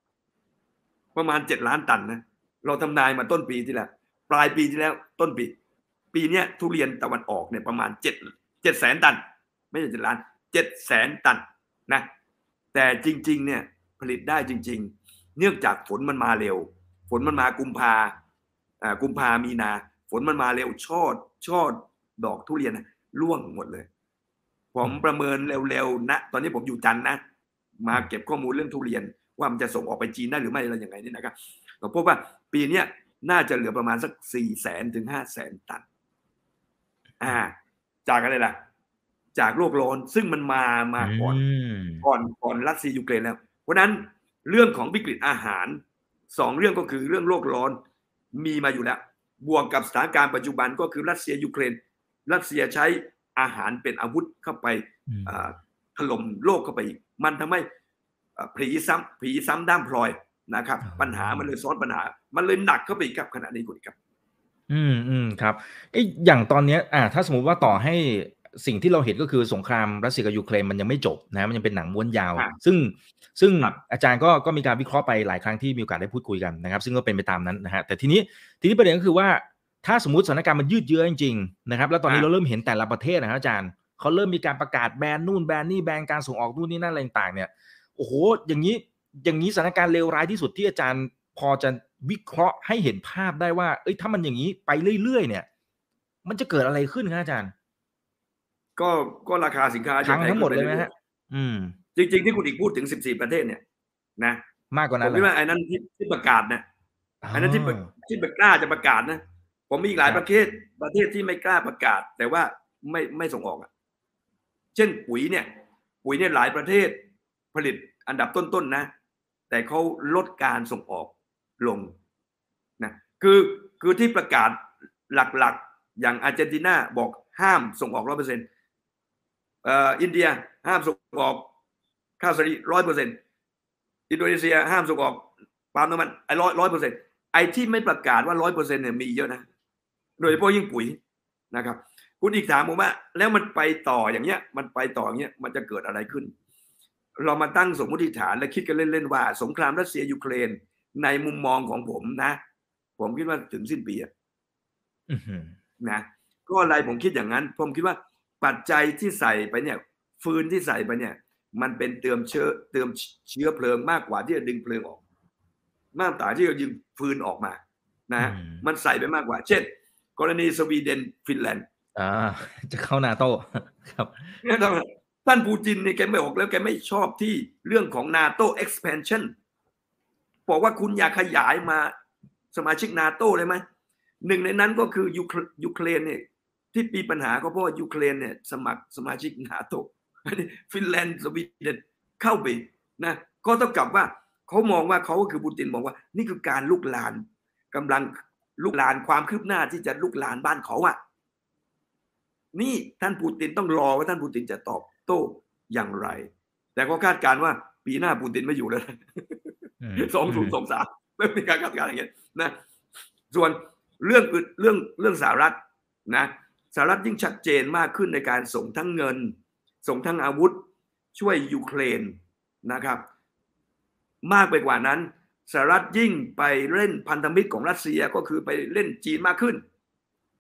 Speaker 2: ประมาณเจ็ดล้านตันนะเราทำนายมาต้นปีที่แล้ว ปลายปีที่แล้วต้นปี ปีเนี้ยทุเรียนตะวันออกเนี่ยประมาณเจ็ดเจ็ดแสนตัน ไม่ใช่เจ็ดล้านเจ็ดแสนตันนะแต่จริง ๆ เนี่ยผลิตได้จริง ๆ เนื่องจากฝนมันมาเร็ว ฝนมันมากุมภาอ่ากุมภามีนา ฝนมันมาเร็วชอดชอดดอกทุเรียนร่วงหมดเลย ผมประเมินเร็วๆนะ ตอนนี้ผมอยู่จันนะ มาเก็บข้อมูลเรื่องทุเรียน ว่ามันจะส่งออกไปจีนได้หรือไม่อะไรย่างไงนี่นะครับเราพบว่าปีนี้น่าจะเหลือประมาณสักสี่แสนถึงห้าแสนตัน อ่า จากอะไรล่ะ จากโลกร้อนซึ่งมันมามาก่อน
Speaker 1: ม
Speaker 2: ก่อนก่อนรัสเซียยูเครนแล้ว เพราะฉะนั้นเรื่องของวิกฤตอาหารสองเรื่องก็คือเรื่องโลกร้อนมีมาอยู่แล้ว บวกกับสถานการณ์ปัจจุบันก็คือรัสเซียยูเครน รัสเซียใช้อาหารเป็นอาวุธเข้าไป
Speaker 1: อืม
Speaker 2: อ่าถล่มโลกเข้าไปอีก มันทำให้อ่าผีซ้ำผีซ้ำด้ามพลอยนะครับ ปัญหามันเลยซ้อนปัญหา มันเลยหนักเข้าไปอีกครับขณะนี้คุณครับ
Speaker 1: อืมอืมครับเอยอย่างตอนเนี้ยอ่าถ้าสมมติว่าต่อให้สิ่งที่เราเห็นก็คือสงครามรัสเซียกับยูเครนมันยังไม่จบนะมันยังเป็นหนังม้วนยาว
Speaker 2: ครับ
Speaker 1: ซึ่งซึ่ง
Speaker 2: ครับ
Speaker 1: อาจารย์ก็ก็มีการวิเคราะห์ไปหลายครั้งที่มีโอกาสได้พูดคุยกันนะครับ ซึ่งก็เป็นไปตามนั้นนะฮะแต่ทีนี้ทีนี้ประเด็นก็คือว่าถ้าสมมติสถานการณ์มันยืดเยื้อจริงๆนะครับแล้วตอนนี้
Speaker 2: ครับ
Speaker 1: เราเริ่มเห็นแต่ละประเทศนะครับอาจารย์เขาเริ่มมีการประกาศแบนนู่นแบนนี่แบนการส่งออกนู่นนี่นั่นอะไรต่างๆเนี่ยโอ้โหอย่างนี้อย่างนี้สถานการณ์เลวร้ายที่สุดที่อาจารย์พอจะ วิเคราะห์ให้เห็นภาพได้ว่า เอ้ยถ้ามันอย่างนี้ไปเรื่อยๆเนี่ย มันจะเกิดอะไรขึ้นครับอาจารย์
Speaker 2: ก็ก็ราคาสินค้าจะ
Speaker 1: ทั้ง
Speaker 2: แพ
Speaker 1: ทั้งหมด
Speaker 2: ขึ้น
Speaker 1: เลย
Speaker 2: ไป
Speaker 1: ไหม
Speaker 2: รื่อ
Speaker 1: ฮะอืม
Speaker 2: จริง ๆ ที่คุณอีกพูดถึง 14 ประเทศเนี่ย นะ
Speaker 1: มากกว่า
Speaker 2: ผ
Speaker 1: นั้น
Speaker 2: ม
Speaker 1: เหร
Speaker 2: คิด
Speaker 1: อ
Speaker 2: ว่าไอ้นั้นที่ที่ประกาศนะอันนั้นที่ประ
Speaker 1: อ๋อ
Speaker 2: ที่ประกล้าจะประกาศนะผมมีอีกหลาย
Speaker 1: ครับ
Speaker 2: ประเทศประเทศที่ไม่กล้าประกาศ แต่ว่าไม่ไม่ส่งออกอะ เช่นปุ๋ยเนี่ย ปุ๋ยเนี่ยหลายประเทศผลิตอันดับต้นๆนะ แต่เขาลดการส่งออก ลงนะคือคือที่ประกาศหลักๆ อย่างอาร์เจนตินาบอกห้ามส่งออกร้อยเปอร์เซ็นต์อินเดียห้ามส่งออกข้าวสาลีร้อยเปอร์เซ็นต์อินโดนีเซียห้ามส่งออกปาล์มน้ำมันไอ้ร้อยร้อยเปอร์เซ็นต์ไอ้ที่ไม่ประกาศว่าร้อยเปอร์เซ็นต์เนี่ยมีเยอะนะ โดยเฉพาะยิ่งปุ๋ยนะครับ คุณอิกถามผมว่า แล้วมันไปต่ออย่างเงี้ย มันไปต่ออย่างเงี้ยมันจะเกิดอะไรขึ้น เรามาตั้งสมมติฐานและคิดกันเล่นๆว่า สงครามรัสเซียยูเครน ในมุมมองของผมนะ ผมคิดว่าถึงสิ้นปีอะ
Speaker 1: อื้อหือ
Speaker 2: นะก็อะไรผมคิดอย่างนั้น ผมคิดว่าปัจจัยที่ใส่ไปเนี่ย ฟืนที่ใส่ไปเนี่ย มันเป็นเติมเชื้อเติมเชื้อเพลิงมากกว่าที่จะดึงเพลิงออก มากกว่าที่จะดึงฟืนออกมานะฮะมันใส่ไปมากกว่า เช่น กรณีสวีเดนฟินแลนด์
Speaker 1: อ่าจะเข้านาโต้ครับ
Speaker 2: เนี่ยท่านท่านปูตินเนี่ยแกไม่ออกแล้วแกไม่ชอบที่เรื่องของ NATO expansion บอกว่าคุณอยากขยายมาสมาชิกนาโต้เลยไหมหนึ่งในนั้นก็คือยูเครยูเครนเนี่ยที่มีปัญหาก็เพราะว่ายูเครนเนี่ยสมัครสมาชิกนาโต้ฟินแลนด์สวีเดนเข้าไปนะก็ต้องกลับว่าเขามองว่าเขาก็คือปูตินมองว่า นี่คือการรุกรานกำลังรุกรานความคืบหน้าที่จะรุกรานบ้านเขาอะนี่ท่านปูตินต้องรอว่าท่านปูตินจะตอบโต้อย่างไร แต่ก็คาดการณ์ว่าปีหน้าปูตินไม่อยู่แล้ว สองศูนย์สองสามไม่มีการคาดการณ์อย่างเงี้ยนะส่วนเรื่องอื่นเรื่องเรื่องสหรัฐนะสหรัฐยิ่งชัดเจนมากขึ้นในการส่งทั้งเงิน ส่งทั้งอาวุธช่วยยูเครนนะครับ มากไปกว่านั้นสหรัฐยิ่งไปเล่นพันธมิตรของรัสเซียก็คือไปเล่นจีนมากขึ้น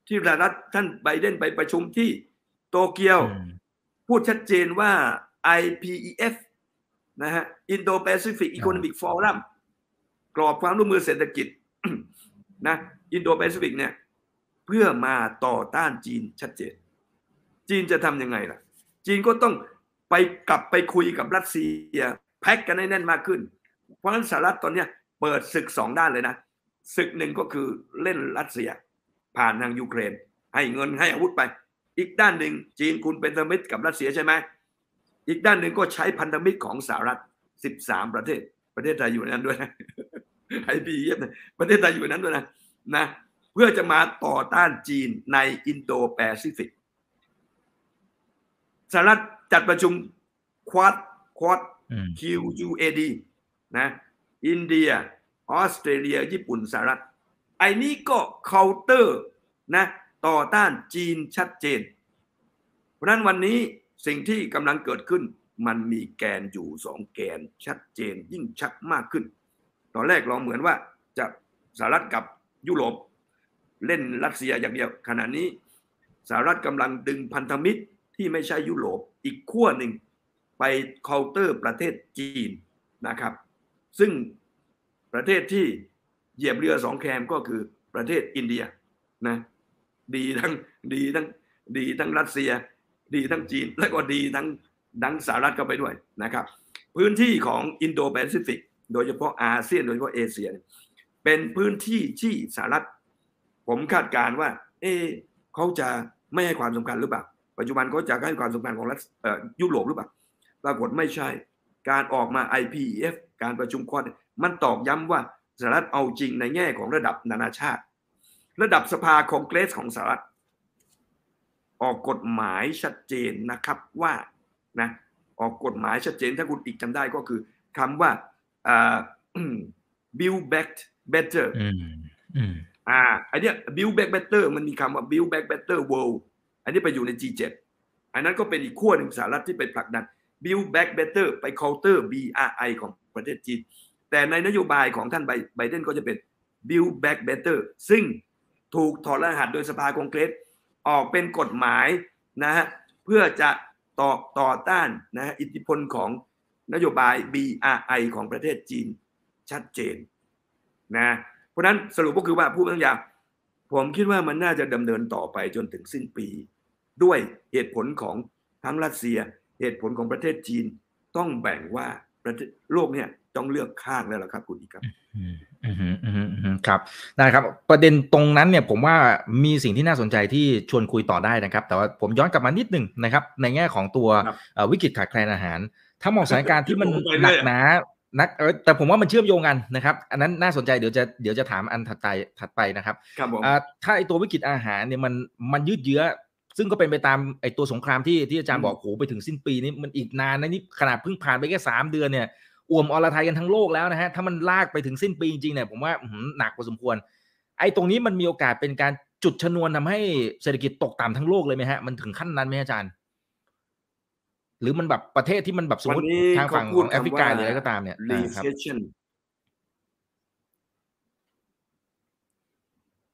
Speaker 2: ที่สหรัฐท่านไบเดนไปประชุมที่โตเกียว
Speaker 1: อืม
Speaker 2: พูดชัดเจนว่า IPEF นะฮะ Indo-Pacific Economic Forum กรอบความร่วมมือเศรษฐกิจนะ Indo-Pacific เนี่ยเพื่อมาต่อต้านจีนชัดเจน จีนจะทำยังไงล่ะ จีนก็ต้องไปกลับไปคุยกับรัสเซีย แพ็กกันให้แน่นมากขึ้น เพราะฉะนั้นสหรัฐตอนเนี้ยเปิดศึกสองด้านเลยนะศึกหนึ่งก็คือเล่นรัสเซีย ผ่านทางยูเครน ให้เงินให้อาวุธไป อีกด้านหนึ่งจีนคุณเป็นพันธมิตรกับรัสเซียใช่ไหม อีกด้านหนึ่งก็ใช้พันธมิตรของสหรัฐ 13 ประเทศ ประเทศไทยอยู่ในนั้นด้วยนะ IPEF นะประเทศไทยอยู่ในนั้นด้วยนะนะเพื่อจะมาต่อต้านจีนในอินโดแปซิฟิกสหรัฐจัดประชุม Quad Quad อื
Speaker 1: ม
Speaker 2: QUAD นะอินเดีย ออสเตรเลีย ญี่ปุ่นสหรัฐ ไอ้นี้ก็เคาน์เตอร์นะต่อต้านจีนชัดเจน เพราะฉะนั้นวันนี้ สิ่งที่กำลังเกิดขึ้น มันมีแกนอยู่สองแกน ชัดเจนยิ่งชัดมากขึ้น ตอนแรกเราเหมือนว่าจะสหรัฐกับยุโรปเล่นรัสเซียอย่างเดียว ขณะนี้สหรัฐกำลังดึงพันธมิตรที่ไม่ใช่ยุโรปอีกขั้วหนึ่งไปเคาน์เตอร์ประเทศจีนนะครับ ซึ่งประเทศที่เหยียบเรือสองแคมก็คือประเทศอินเดียนะดีทั้งดีทั้งดีทั้งรัสเซีย ดีทั้งจีน และก็ดีทั้งดังสหรัฐเข้าไปด้วยนะครับ พื้นที่ของอินโดแปซิฟิกโดยเฉพาะอาเซียนโดยเฉพาะเอเชีย เป็นพื้นที่ที่สหรัฐ ผมคาดการณ์ว่า เอเขาจะไม่ให้ความสำคัญหรือเปล่า ปัจจุบันเขาจะให้ความสำคัญของรัสยุโรปหรือเปล่าปรากฏไม่ใช่ การออกมา IPEF การประชุมควอดมันตอกย้ำว่าสหรัฐเอาจริงในแง่ของระดับนานาชาติ ระดับสภาคองเกรสของสหรัฐ ออกกฎหมายชัดเจนนะครับว่านะออกกฎหมายชัดเจนถ้าคุณอีกจำได้ก็คือคำว่าอ่า build back better
Speaker 1: อืมอืม
Speaker 2: อ่าอันเนี้ย build back better มันมีคำว่า build back better world อันนี้ไปอยู่ใน G7 อันนั้นก็เป็นอีกขั้วหนึ่งสหรัฐที่ไปผลักดัน build back better ไป counter BRI ของประเทศจีน แต่ในนโยบายของท่านไบไบเดนก็จะเป็น build back better ซึ่งถูกถอดรหัสโดยสภาคองเกรส ออกเป็นกฎหมายนะฮะเพื่อจะต่อต่อต้านนะฮะอิทธิพลของนโยบาย BRI ของประเทศจีนชัดเจนนะเพราะนั้นสรุปก็คือว่าผู้บรรยาผมคิดว่ามันน่าจะดำเนินต่อไปจนถึงสิ้นปี ด้วยเหตุผลของทั้งรัสเซีย เหตุผลของประเทศจีนต้องแบ่งว่าประเทศโลกเนี่ยต้องเลือกข้างแล้วล่ะครับคุณอีกครับ
Speaker 1: อืมอืมอืมอืมอืมครับได้ครับ ประเด็นตรงนั้นเนี่ยผมว่ามีสิ่งที่น่าสนใจที่ชวนคุยต่อได้นะครับ แต่ว่าผมย้อนกลับมานิดหนึ่งนะครับ ในแง่ของตัว
Speaker 2: ครับ
Speaker 1: เอ่อวิกฤตขาดแคลนอาหาร ถ้ามองสถานการณ์ที่มัน
Speaker 2: โอ้ไป
Speaker 1: ห
Speaker 2: เรื่
Speaker 1: นั
Speaker 2: อย
Speaker 1: กหนานักเออแต่ผมว่ามันเชื่อมโยงกันนะครับ อันนั้นน่าสนใจเดี๋ยวจะเดี๋ยวจะถามอันถัดไปถัดไปนะครับ
Speaker 2: ครับผม
Speaker 1: อ่าถ้าไอตัววิกฤตอาหารเนี่ยมันมันยืดเยื้อ ซึ่งก็เป็นไปตามไอตัวสงครามที่ที่อาจารย์
Speaker 2: อืม
Speaker 1: บอกโหไปถึงสิ้นปีนี้มันอีกนานนะนี่ขนาดเพิ่งผ่านไปแค่สามเดือนเนี่ย อ่วมอรไทยกันทั้งโลกแล้วนะฮะถ้ามันลากไปถึงสิ้นปีจริงๆเนี่ยผมว่าอื้อหือหนักพอสมควร ไอ้ตรงนี้มันมีโอกาสเป็นการจุดชนวนทำให้เศรษฐกิจตกต่ำทั้งโลกเลยไหมฮะมันถึงขั้นนั้นไหมอาจารย์ หรือมันแบบประเทศที่มันแบบสมมติ
Speaker 2: วันนี้
Speaker 1: ทางฝั่ง
Speaker 2: เขาพู
Speaker 1: ข
Speaker 2: ด
Speaker 1: องแอฟริกา
Speaker 2: คำว่า
Speaker 1: หรืออะไรก็ตามเนี่ยอ่าครับ
Speaker 2: recession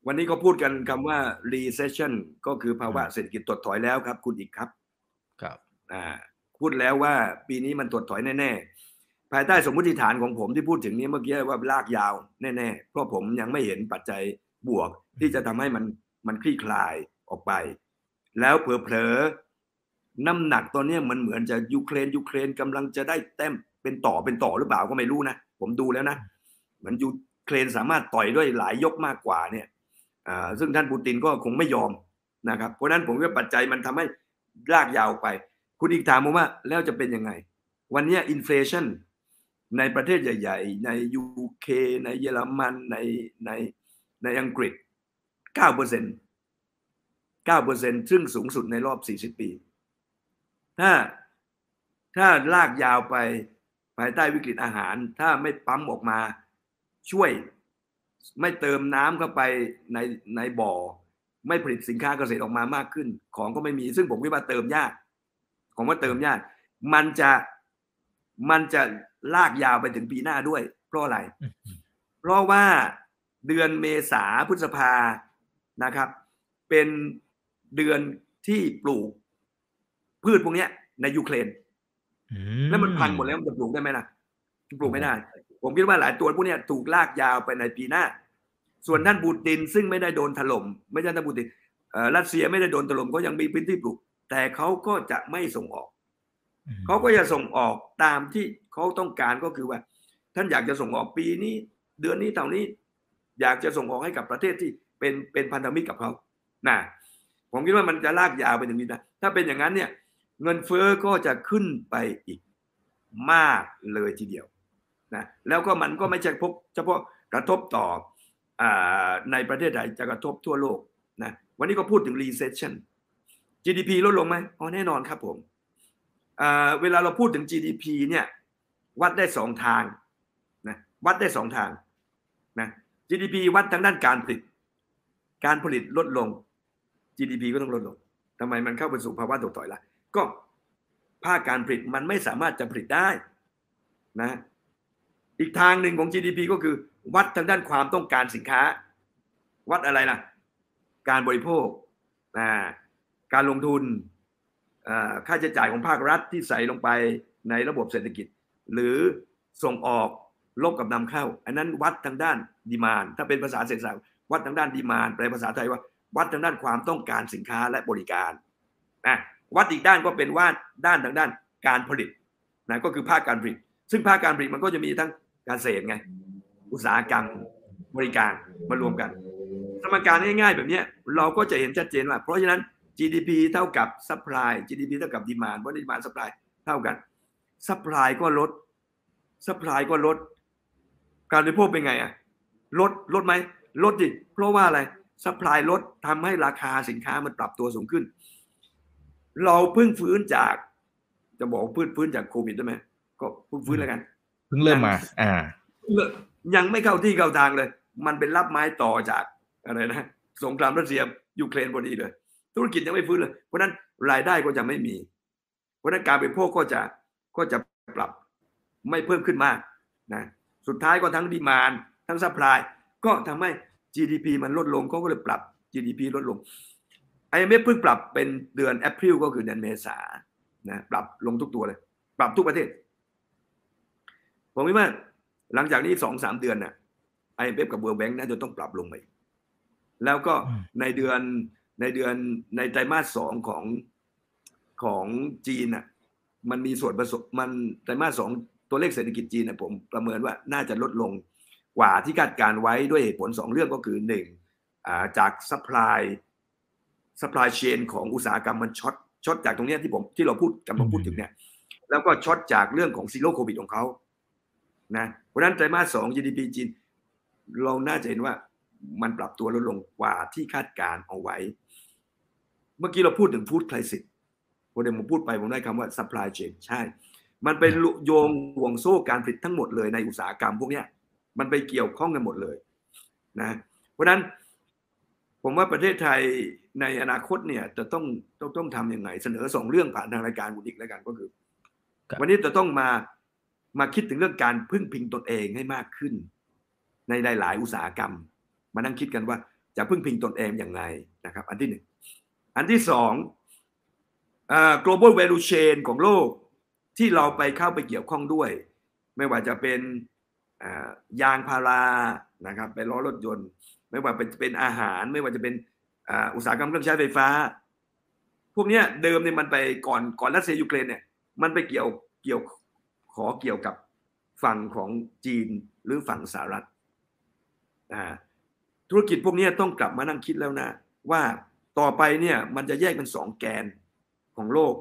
Speaker 2: วันนี้ก็พูดกันคำว่า recession ก็คือภาวะเศรษฐกิจถดถอยแล้วครับ คุณอีกครับ
Speaker 1: ครับ
Speaker 2: อ่า พูดแล้วว่าปีนี้มันถดถอยแน่ๆ ภายใต้สมมติฐานของผมที่พูดถึงนี้เมื่อกี้ว่าลากยาวแน่ๆ เพราะผมยังไม่เห็นปัจจัยบวกที่จะทำให้มันมันคลี่คลายออกไป แล้วเผลอๆน้ำหนักตอนนี้มันเหมือนจะยูเครนยูเครนกำลังจะได้แต้มเป็นต่อเป็นต่อหรือเปล่าก็ไม่รู้นะ ผมดูแล้วนะ เหมือนยูเครนสามารถต่อยด้วยหลายยกมากกว่าเนี่ยอ่าซึ่งท่านปูตินก็คงไม่ยอมนะครับ เพราะนั้นผมว่าปัจจัยมันทำให้ลากยาวไป คุณอีกถามผมว่าแล้วจะเป็นยังไง วันนี้อินฟลชัน ในประเทศใหญ่ ๆ ในยูเคในเยอรมันในในในอังกฤษเก้าเปอร์เซ็นเก้าเปอร์เซ็นซึ่งสูงสุดในรอบสี่สิบปี ถ้าถ้าลากยาวไปภายใต้วิกฤตอาหาร ถ้าไม่ปั๊มออกมาช่วยไม่เติมน้ำเข้าไปในในบ่อ ไม่ผลิตสินค้าเกษตรออกมามากขึ้น ของก็ไม่มี ซึ่งผมคิดว่าเติมยาก ของว่าเติมยาก มันจะมันจะ ลากยาวไปถึงปีหน้าด้วย เพราะอะไร เพราะว่าเดือนเมษาพฤษภานะครับ เป็นเดือนที่ปลูก พืชพวกเนี้ยในยูเครนแล้วมันพังหมดแล้วมันจะปลูกได้ไหมล่ะปลูกไม่ได้ ผมคิดว่าหลายตัวพวกเนี้ยถูกลากยาวไปในปีหน้า ส่วนท่านปูตินซึ่งไม่ได้โดนถล่มไม่ใช่ท่านปูตินเอ่อรัสเซียไม่ได้โดนถล่มก็ยังมีพื้นที่ปลูก แต่เขาก็จะไม่ส่งออก เขาก็จะส่งออกตามที่เขาต้องการก็คือว่า ท่านอยากจะส่งออกปีนี้ เดือนนี้เท่านี้ อยากจะส่งออกให้กับประเทศที่เป็นเป็นพันธมิตรกับเขานะผมคิดว่ามันจะลากยาวไปถึงนี้นะถ้าเป็นอย่างนั้นเนี่ยเงินเฟ้อก็จะขึ้นไปอีกมากเลยทีเดียวนะแล้วก็มันก็ไม่ใช่พบเฉพาะกระทบต่ออในประเทศไทยจะกระทบทั่วโลกนะวันนี้ก็พูดถึง recession GDP ลดลงไหมอ๋อแน่นอนครับผม เวลาเราพูดถึง GDP เนี่ยวัดได้สองทางนะวัดได้สองทางนะ GDP วัดทางด้านการผลิต การผลิตลดลง GDP ก็ต้องลดลงทำไมมันเข้าไปสู่ภาวะถดถอยละก็ภาคการผลิตมันไม่สามารถจะผลิตได้นะอีกทางหนึ่งของ GDP ก็คือ วัดทางด้านความต้องการสินค้า วัดอะไรล่ะ การบริโภคอ่าการลงทุน ค่าใช้จ่ายของภาครัฐที่ใส่ลงไปในระบบเศรษฐกิจ หรือส่งออกลบกับนำเข้า อันนั้นวัดทางด้านดีมานถ้าเป็นภาษาเศรษฐศาสตร์วัดทางด้านดีมานแปลภาษาไทยว่า วัดทางด้านความต้องการสินค้าและบริการนะวัดอีกด้านก็เป็นว่าด้านทางด้านการผลิตนะก็คือภาคการผลิต ซึ่งภาคการผลิตมันก็จะมีทั้งการเกษตรไงอุตสาหกรรมบริการมารวมกันสมการง่ายๆ แบบนี้เราก็จะเห็นชัดเจนว่า เพราะฉะนั้น GDP เท่ากับ supply GDP เท่ากับ demand เพราะ demand supply เท่ากัน supply ก็ลด supply ก็ลด การบริโภคเป็นไงอะลดลดไหมลดดิเพราะว่าอะไร supply ลดทำให้ราคาสินค้ามันปรับตัวสูงขึ้น เราเพิ่งฟื้นจาก จะบอกว่าพื้นฟื้นจากโควิดได้ไหมก็เพิ่งฟื้นแล้วกัน
Speaker 1: เพิ่งเริ่มมา อ่า
Speaker 2: ยังไม่เข้าที่เข้าทางเลย มันเป็นรับไม้ต่อจากอะไรนะสงครามรัสเซียยูเครนพอดีเลย ธุรกิจยังไม่ฟื้นเลย เพราะฉะนั้นรายได้ก็จะไม่มี เพราะฉะนั้นการบริโภคก็จะก็จะปรับไม่เพิ่มขึ้นมากนะสุดท้ายก็ทั้งดีมานทั้ง supply ก็ทำให้ GDP มันลดลงเขาก็เลยปรับ GDP ลดลง IMF เพิ่งปรับเป็นเดือน April ก็คือเดือนเมษานะปรับลงทุกตัวเลย ปรับทุกประเทศผมคิดว่าหลังจากนี้สองสามเดือนน่ะ IMF กับ World Bank น่าจะต้องปรับลงไปแล้วก็
Speaker 1: อืม
Speaker 2: ในเดือน ในเดือนในไตรมาสสองของของจีนน่ะมันมีส่วนผสมมันไตรมาสสองตัวเลขเศรษฐกิจจีนน่ะผมประเมินว่าน่าจะลดลงกว่าที่คาดการไว้ด้วยเหตุผลสองเรื่องก็คือหนึ่งอ่าจาก supply supply chain ของอุตสาหกรรมมัน shock shock จากตรงเนี้ยที่ผมที่เราพูดกำลังพูดถึงเนี่ยแล้วก็ช็อตจากเรื่องของ Zero COVID ของเขานะเพราะฉะนั้นไตรมาสสอง GDP จีน เราน่าจะเห็นว่ามันปรับตัวลดลงกว่าที่คาดการเอาไว้ เมื่อกี้เราพูดถึง food crisisพอเดี๋ยวผมพูดไปผมได้คำว่า supply chain ใช่ มันเป็นโยงห่วงโซ่การผลิตทั้งหมดเลยในอุตสาหกรรมพวกเนี้ยมันไปเกี่ยวข้องกันหมดเลยนะเพราะฉะนั้นผมว่าประเทศไทยในอนาคตเนี่ยจะต้องต้องต้องทำยังไง เสนอสองเรื่องผ่านทางรายการบุญอีกแล้วกันก็คือ
Speaker 1: ครับ
Speaker 2: วันนี้จะต้องมามาคิดถึงเรื่องการพึ่งพิงตนเองให้มากขึ้น ในหลาย ๆ อุตสาหกรรม มานั่งคิดกันว่าจะพึ่งพิงตนเองอย่างไรนะครับ อันที่หนึ่ง อันที่สองอ่า global value chain ของโลกที่เราไปเข้าไปเกี่ยวข้องด้วย ไม่ว่าจะเป็นอ่ายางพารานะครับไปล้อรถยนต์ ไม่ว่าเป็นเป็นอาหาร ไม่ว่าจะเป็นอ่าอุตสาหกรรมเครื่องใช้ไฟฟ้า พวกเนี้ยเดิมเนี่ยมันไปก่อนก่อนรัสเซียยูเครนเนี่ยมันไปเกี่ยวเกี่ยวขอเกี่ยวกับฝั่งของจีนหรือฝั่งสหรัฐอ่าธุรกิจพวกเนี้ยต้องกลับมานั่งคิดแล้วนะ ว่า ต่อไปเนี่ยมันจะแยกเป็นสองแกนของโลก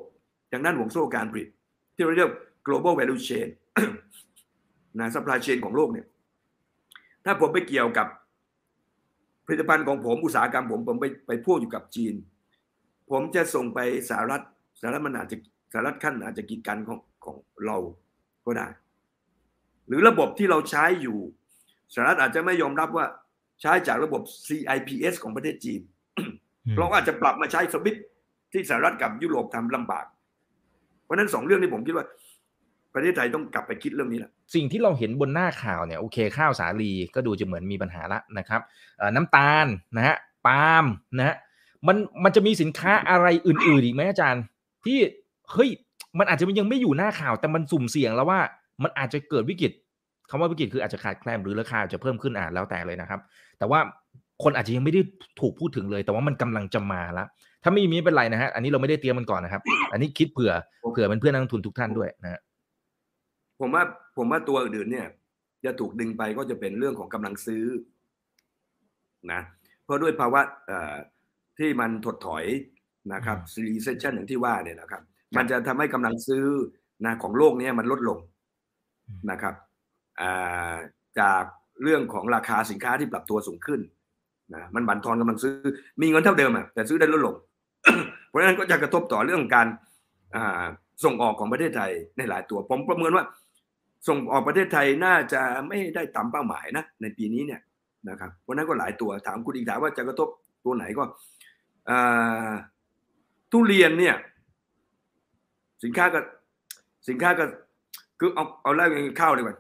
Speaker 2: อย่างด้นห่วงโซ่การผลิต ที่เราเรียก global value chain นะ supply chain ของโลกเนี่ย ถ้าผมไปเกี่ยวกับผลิตภัณฑ์ของผมอุตสาหกรรมผมผมไปไปพ่วงอยู่กับจีน ผมจะส่งไปสหรัฐสหรัฐมันอาจจะสหรัฐขั้นอาจจะกีดกันของของเราก็ได้ หรือระบบที่เราใช้อยู่สหรัฐอาจจะไม่ยอมรับว่าใช้จากระบบ CIPS ของประเทศจีน เราก็อาจจะปรับมาใช้สวิตช์ที่สหรัฐกับยุโรปทำลำบาก เพราะฉะนั้นสองเรื่องนี้ผมคิดว่า ประเทศไทยต้องกลับไปคิดเรื่องนี้แหละ
Speaker 1: สิ่งที่เราเห็นบนหน้าข่าวเนี่ยโอเคข้าวสาลีก็ดูจะเหมือนมีปัญหาละนะครับเอ่อน้ำตาลนะฮะปาล์มนะฮะมันมันจะมีสินค้าอะไรอื่นๆอีกไหมอาจารย์ ที่เฮ้ยมันอาจจะยังไม่อยู่หน้าข่าว แต่มันสุ่มเสี่ยงแล้วว่า มันอาจจะเกิดวิกฤตคำว่าวิกฤตคืออาจจะขาดแคลนหรือราคาจะเพิ่มขึ้นอ่าแล้วแต่เลยนะครับ แต่ว่า คนอาจจะยังไม่ได้ถูกพูดถึงเลย แต่ว่ามันกำลังจะมาละถ้าไม่มีไม่เป็นไรนะฮะ อันนี้เราไม่ได้เตรียมมันก่อนนะครับ อันนี้คิดเผื่อเผื่อเป็นเพื่อนนักลงทุนทุกท่านด้วยนะฮะ
Speaker 2: ผมว่าผมว่าตัวอื่นๆเนี่ย จะถูกดึงไปก็จะเป็นเรื่องของกำลังซื้อนะเพราะด้วยภาวะเอ่อที่มันถดถอยนะครับ recession อย่างที่ว่าเนี่ยนะครับ มันจะทำให้กำลังซื้อนะของโลกเนี้มันลดลง
Speaker 1: อืม
Speaker 2: นะครับอ่าจากเรื่องของราคาสินค้าที่ปรับตัวสูงขึ้น นะมันบั่นทอนกำลังซื้อ มีเงินเท่าเดิมอะแต่ซื้อได้ลดลง เพราะฉะนั้นก็จะกระทบต่อเรื่องการอ่าส่งออกของประเทศไทยในหลายตัว ผมประเมินว่า ส่งออกประเทศไทยน่าจะไม่ได้ตามเป้าหมายนะในปีนี้เนี่ยนะครับเพราะฉะนั้นก็หลายตัวถามคุณอีกถามว่าจะกระทบตัวไหนก็อ่าทุเรียนเนี่ย สินค้าก็สินค้าก็คือเอาเอาแรกข้าวดีกว่า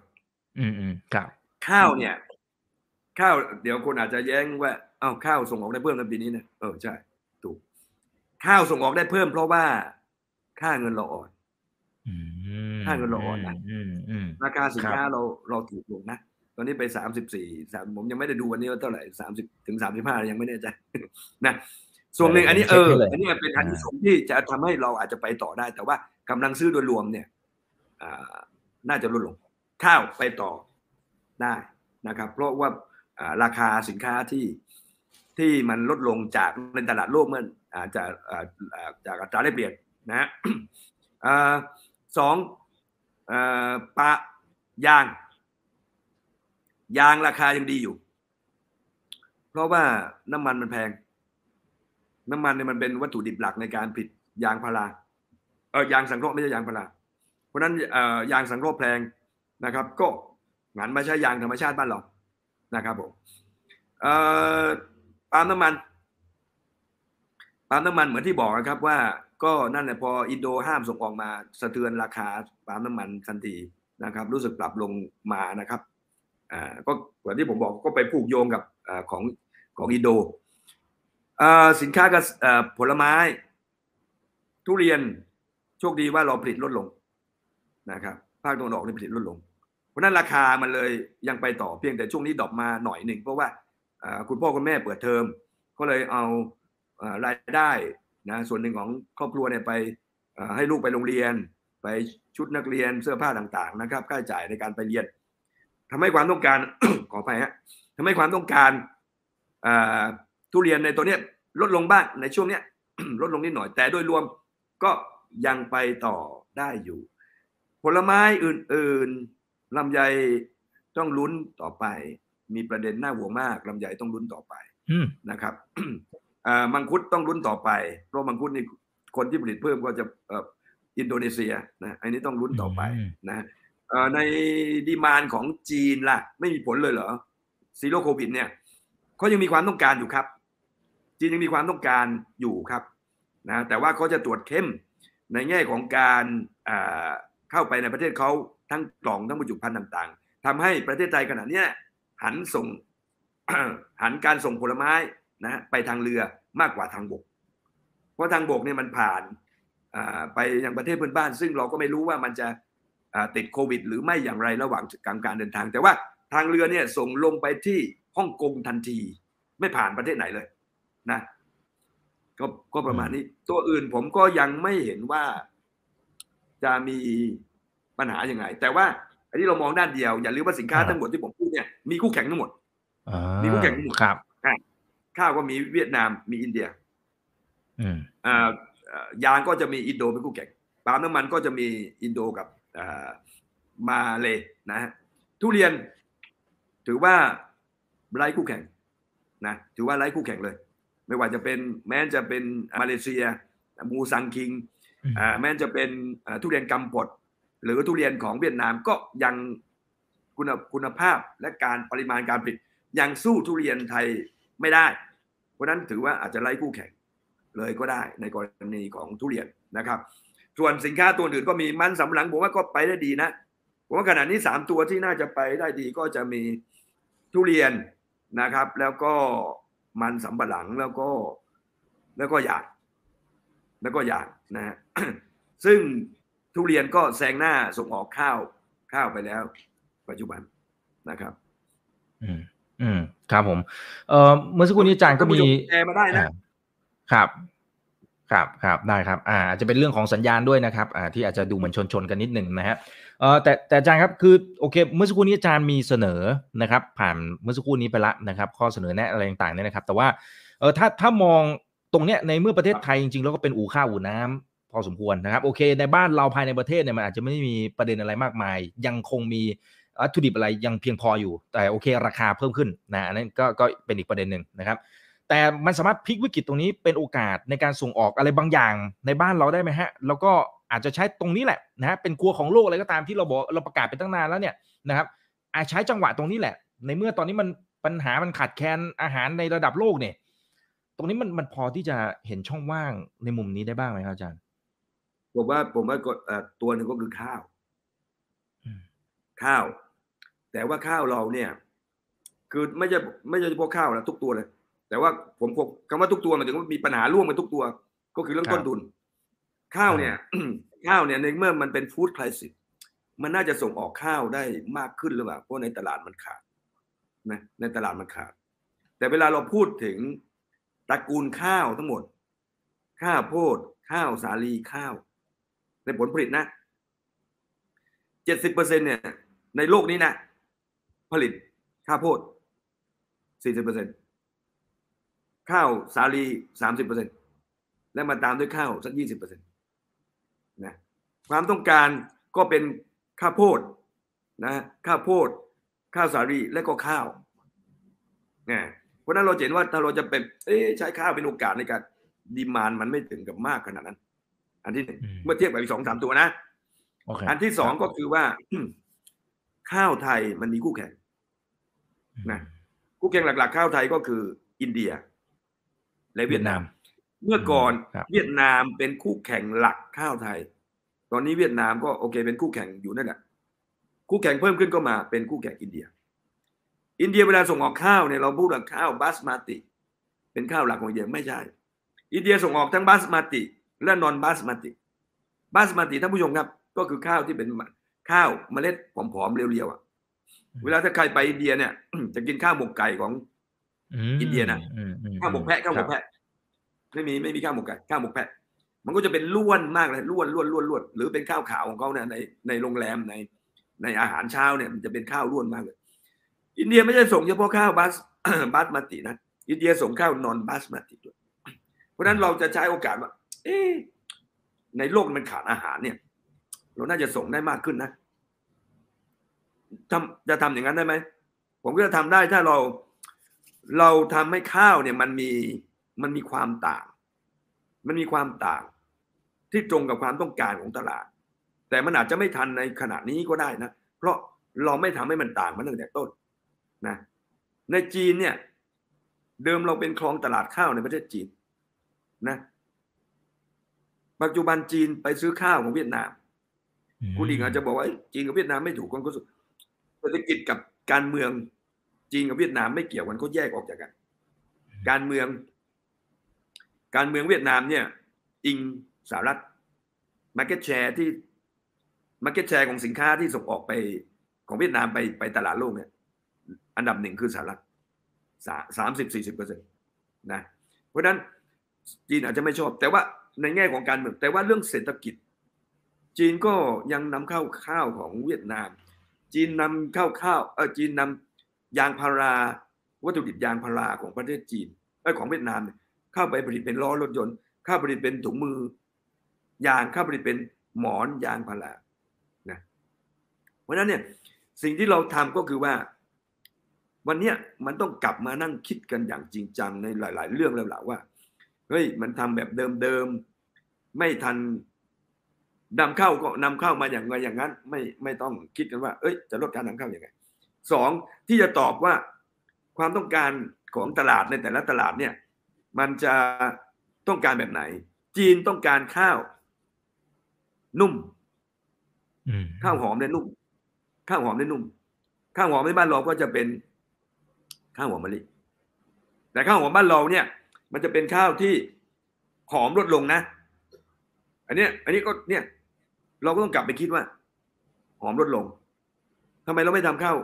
Speaker 1: อืมอืมครับ
Speaker 2: ข้าวเนี่ย ข้าวเดี๋ยวคนอาจจะแย้งว่าเอ้าข้าวส่งออกได้เพิ่มในปีนี้นะเออใช่ถูกข้าวส่งออกได้เพิ่มเพราะว่าค่าเงินเราอ่อน
Speaker 1: อืม
Speaker 2: ค่าเงินเราอ่อนนะ
Speaker 1: อืมอืม
Speaker 2: ราคาสินค้า
Speaker 1: ครับ
Speaker 2: เราเราถูกลงนะตอนนี้ไปสามสิบสี่สามผมยังไม่ได้ดูวันนี้ว่าเท่าไหร่สามสิบถึงสามสิบห้ายังไม่แน่ใจนะส่วนหนึ่งอันนี้เอออันนี้เป็นอันที่สงส์ที่จะทำให้เราอาจจะไปต่อได้ แต่ว่ากำลังซื้อโดยรวมเนี่ยอ่าน่าจะลดลง ข้าวไปต่อได้นะครับ เพราะว่าอ่า ราคาสินค้าที่ที่มันลดลงจากในตลาดโลกเมื่อจาอ่าจากอัตราแลกเปลี่ยนนะสองอ่อปะยาง ยางราคายังดีอยู่ เพราะว่าน้ำมันมันแพง น้ำมันเนี่ยมันเป็นวัตถุดิบหลักในการผลิตยางพาราเออยางสังเคราะห์ไม่ใช่ยางพาราเพราะนั้นเออยางสังเคราะห์แพงนะครับ ก็หันมาใช้ยางธรรมชาติบ้านเรา นะครับผมปาล์มน้ำมันปาล์มน้ำมันเหมือนที่บอกนะครับว่าก็นั่นแหละพออินโดห้ามส่งออกมาสะเทือนราคาปาล์มน้ำมันทันทีนะครับ รู้สึกปรับลงมานะครับอ่าก็เหมือนที่ผมบอกก็ไปผูกโยงกับอของของอินโดสินค้ากับผลไม้ ทุเรียนโชคดีว่าเราผลิตลดลงนะครับภาคตะวันออกนี่ผลิตลดลง ราะนั้นราคามันเลยยังไปต่อเพียงแต่ช่วงนี้ดรอปมาหน่อยหนึ่งเพราะว่าคุณพ่อคุณแม่เปิดเทอมก็เลยเอารายได้นะส่วนหนึ่งของครอบครัวเนี่ยไปให้ลูกไปโรงเรียน ไปชุดนักเรียนเสื้อผ้าต่างๆนะครับค่าใช้จ่ายในการไปเรียนทำให้ความต้องการขอไปฮะทำให้ความต้องการทุเรียนในตัวเนี้ยลดลงบ้างในช่วงเนี้ยลดลงนิดหน่อย แต่โดยรวมก็ยังไปต่อได้อยู่ ผลไม้อื่น ลำไยต้องลุ้นต่อไป มีประเด็นน่าห่วงมากลำไยต้องลุ้นต่อไป
Speaker 1: อืม
Speaker 2: นะครับอ่ามังคุดต้องลุ้นต่อไป เพราะมังคุดนี่คนที่ผลิตเพิ่มก็จะเอ่ออินโดนีเซียนะอันนี้ต้องลุ้นต่อไป
Speaker 1: อืม
Speaker 2: นะเอ่อใน demand ของจีนล่ะ ไม่มีผลเลยเหรอ Zero COVID เนี่ยเขายังมีความต้องการอยู่ครับ จีนยังมีความต้องการอยู่ครับนะแต่ว่าเขาจะตรวจเข้มในแง่ของการอ่าเข้าไปในประเทศเขา ทั้งกล่องทั้งบรรจุภัณฑ์ต่างๆทำให้ประเทศไทยขณะนี้หันส่งหันการส่งผลไม้นะไปทางเรือมากกว่าทางบก เพราะทางบกเนี่ยมันผ่านไปยังประเทศเพื่อนบ้าน ซึ่งเราก็ไม่รู้ว่ามันจะติดโควิด หรือไม่อย่างไรระหว่างการการเดินทาง แต่ว่าทางเรือเนี่ยส่งลงไปที่ฮ่องกงทันที ไม่ผ่านประเทศไหนเลยนะก็ก็ประมาณนี้ ตัวอื่นผมก็ยังไม่เห็นว่าจะมี ปัญหาอย่างไงแต่ว่าอันนี้เรามองด้านเดียวอย่าลืมว่าสินค้าทั้งหมดที่ผมพูดเนี่ยมีคู่แข่งทั้งหมดมีคู่แข่งทั้งหมด
Speaker 1: ครับ
Speaker 2: ข้าวก็มีเวียดนามมีอินเดียอ่ายางก็จะมีอินโดเป็นคู่แข่งปาล์มน้ำมันก็จะมีอินโดกับมาเลยนะฮะทุเรียน ถือว่าไร้คู่แข่งนะถือว่าไร้คู่แข่งเลย ไม่ว่าจะเป็นแม้จะเป็นมาเลเซีย มูซังคิงแม้จะเป็นทุเรียนกำปด หรือทุเรียนของเวียดนามก็ยังคุณคุณภาพและการปริมาณการผลิตยังสู้ทุเรียนไทยไม่ได้ เพราะนั้นถือว่าอาจจะไล่คู่แข่งเลยก็ได้ในกรณีของทุเรียนนะครับ ส่วนสินค้าตัวอื่นก็มีมันสำหลังผมว่าก็ไปได้ดีนะผมว่าขณะนี้สามตัวที่น่าจะไปได้ดีก็จะมีทุเรียนนะครับ แล้วก็มันสำปะหลังแล้วก็แล้วก็ยางแล้วก็ยางนะฮะซึ่ง ทุเรียนก็แซงหน้าส่งออกข้าวข้าวไปแล้ว ปัจจุบันนะครับ
Speaker 1: อืม อืม ครับผม เอ่อเมื่อสักครู่นี้อาจารย์ก็มี
Speaker 2: แชร์มาได้นะ
Speaker 1: ครับ ครับครับได้ครับ อ่าอาจจะเป็นเรื่องของสัญญาณด้วยนะครับ อ่า ที่อาจจะดูเหมือนชนชนกันนิดหนึ่งนะฮะเอ่อแต่แต่อาจารย์ครับคือโอเค เมื่อสักครู่นี้อาจารย์มีเสนอนะครับ ผ่านเมื่อสักครู่นี้ไปละนะครับ ข้อเสนอแนะอะไรต่างๆเนี่ยนะครับ แต่ว่าเออถ้าถ้ามองตรงเนี้ยในเมื่อประเทศไทยจริงๆแล้วก็เป็นอู่ข้าวอู่น้ำ พอสมควรนะครับ โอเค ในบ้านเราภายในประเทศเนี่ยมันอาจจะไม่มีประเด็นอะไรมากมาย ยังคงมีวัตถุดิบอะไรยังเพียงพออยู่ แต่โอเค ราคาเพิ่มขึ้นนะอันนั้นก็ก็เป็นอีกประเด็นหนึ่งนะครับแต่มันสามารถพลิกวิกฤตตรงนี้เป็นโอกาสในการส่งออกอะไรบางอย่างในบ้านเราได้ไหมฮะ แล้วก็อาจจะใช้ตรงนี้แหละนะฮะเป็นครัวของโลกอะไรก็ตามที่เราบอกเราประกาศไปตั้งนานแล้วเนี่ยนะครับอาจใช้จังหวะตรงนี้แหละ ในเมื่อตอนนี้มันปัญหามันขาดแคลนอาหารในระดับโลกเนี่ย ตรงนี้มันมันพอที่จะเห็นช่องว่างในมุมนี้ได้บ้างไหมครับอาจารย์
Speaker 2: ผมว่าผมว่าตัวหนึ่งก็คือข้าวข้าว แต่ว่าข้าวเราเนี่ย คือไม่ใช่ไม่ใช่เฉพาะข้าวนะทุกตัวเลย แต่ว่าผมคำว่าทุกตัวหมายถึงว่ามีปัญหาร่วมกันทุกตัว ก็คือเรื่องต้นทุน ข้าวเนี่ยข้าวเนี่ยในเมื่อมันเป็นฟู้ดคริสิสมันน่าจะส่งออกข้าวได้มากขึ้นหรือเปล่าเพราะในตลาดมันขาดนะในตลาดมันขาด แต่เวลาเราพูดถึงตระกูลข้าวทั้งหมด ข้าวโพด ข้าวสาลีข้าว ในผลผลิตนะเจ็ดสิบเปอร์เซ็นเนี่ยในโลกนี้นะ ผลิตข้าวโพดสี่สิบเปอร์เซ็นข้าวสาลีสามสิบเปอร์เซ็นและมาตามด้วยข้าวสักยี่สิบเปอร์เซ็นตนะความต้องการก็เป็นข้าวโพดนะข้าวโพด ข้าวสาลีและก็ข้าวนะเพราะนั้นเราเห็นว่าถ้าเราจะเป็นเอ๊ใช้ข้าวเป็นโอกาสในการดีมานมันไม่ถึงกับมากขนาดนั้น อันที่หนึ่งเมื่อเทียบกับอีกสองสามตัวนะ
Speaker 1: okay.
Speaker 2: อันที่สองก็คือว่า ข้าวไทยมันมีคู่แข่งนะคู่แข่งหลัก ๆ ข้าวไทยก็คืออินเดีย และเวียดนาม เมื่อก่อนเวียดนามเป็นคู่แข่งหลักข้าวไทย ตอนนี้เวียดนามก็โอเค เป็นคู่แข่งอยู่นั่นแหละคู่แข่งเพิ่มขึ้นก็มาเป็นคู่แข่งอินเดีย อินเดียเวลาส่งออกข้าวเนี่ยเราพูดถึงข้าวบาสมาติ เป็นข้าวหลักของอินเดียไม่ใช่ อินเดียส่งออกทั้งบาสมาติ และนอนบาสมาติบาสมาติท่านผู้ชมครับ ก็คือข้าวที่เป็นข้าวเมล็ดผอมๆเรียวๆอะเวลาถ้าใครไปอินเดียเนี่ย จะกินข้าวหมกไก่ของอินเดียนะข้าวหมกแพะข้าวหมกแพะไม่มีไม่มีข้าวหมกไก่ข้าวหมกแพะ มันก็จะเป็นล้วนมากเลยล้วนล้วนล้วนล้วนหรือเป็นข้าวขาวของเขาเนี่ยในในโรงแรมในในอาหารเช้าเนี่ยมันจะเป็นข้าวล้วนมากเลย อินเดียไม่ใช่ส่งเฉพาะข้าวบาสบาสมาตินะอินเดียส่งข้าวนอนบาสมาติด้วยเพราะฉะนั้นเราจะใช้โอกาสว่า เอ๊ในโลกมันขาดอาหารเนี่ย เราน่าจะส่งได้มากขึ้นนะทำจะทำอย่างนั้นได้ไหม ผมก็จะทำได้ถ้าเราเราทำให้ข้าวเนี่ยมันมีมันมีความต่าง มันมีความต่าง ที่ตรงกับความต้องการของตลาด แต่มันอาจจะไม่ทันในขณะนี้ก็ได้นะ เพราะเราไม่ทำให้มันต่างมาตั้งแต่ต้นนะ ในจีนเนี่ย เดิมเราเป็นคลองตลาดข้าวในประเทศจีนนะ ปัจจุบันจีนไปซื้อข้าวของเวียดนาม คุณอีกอาจจะบอกว่าจีนกับเวียดนามไม่ถูกกันก็สุดเศรษฐกิจกับการเมืองจีนกับเวียดนามไม่เกี่ยวกันก็แยกออกจากกัน การเมือง การเมืองเวียดนามเนี่ย อิงสหรัฐ Market Share ที่ Market Share ของสินค้าที่ส่งออกไปของเวียดนามไปไปตลาดโลกเนี่ยอันดับหนึ่งคือสหรัฐสามสิบสี่สิบเปอร์เซ็นต์นะ เพราะฉะนั้นจีนอาจจะไม่ชอบ แต่ว่า ในแง่ของการเมือง แต่ว่าเรื่องเศรษฐกิจ จีนก็ยังนำเข้าข้าวของเวียดนาม จีนนำเข้าข้าวเออจีนนำยางพาราวัตถุดิบยางพาราของประเทศจีนเออของเวียดนามเข้าไปผลิตเป็นล้อรถยนต์เข้าผลิตเป็นถุงมือ ยางเข้าผลิตเป็นหมอนยางพารานะเพราะนั้นเนี่ยสิ่งที่เราทำก็คือว่า วันนี้มันต้องกลับมานั่งคิดกันอย่างจริงจังในหลาย ๆ เรื่องแล้วล่ะว่า เฮ้ยมันทำแบบเดิมๆไม่ทันนำเข้าก็นำเข้ามาอย่างไรอย่างนั้น ไม่ไม่ต้องคิดกันว่า เอ้ย จะลดการนำเข้าอย่างไรสองที่จะตอบว่าความต้องการของตลาดในแต่ละตลาดเนี่ย มันจะต้องการแบบไหน จีนต้องการข้าว นุ่มข้าวหอมและนุ่มข้าวหอมและนุ่มข้าวหอมในบ้านเราก็จะเป็นข้าวหอมมะลิแต่ข้าวหอมบ้านเราเนี่ย มันจะเป็นข้าวที่หอมลดลงนะ อันนี้อันนี้ก็เนี่ย เราก็ต้องกลับไปคิดว่า หอมลดลงทำไมเราไม่ทำข้าว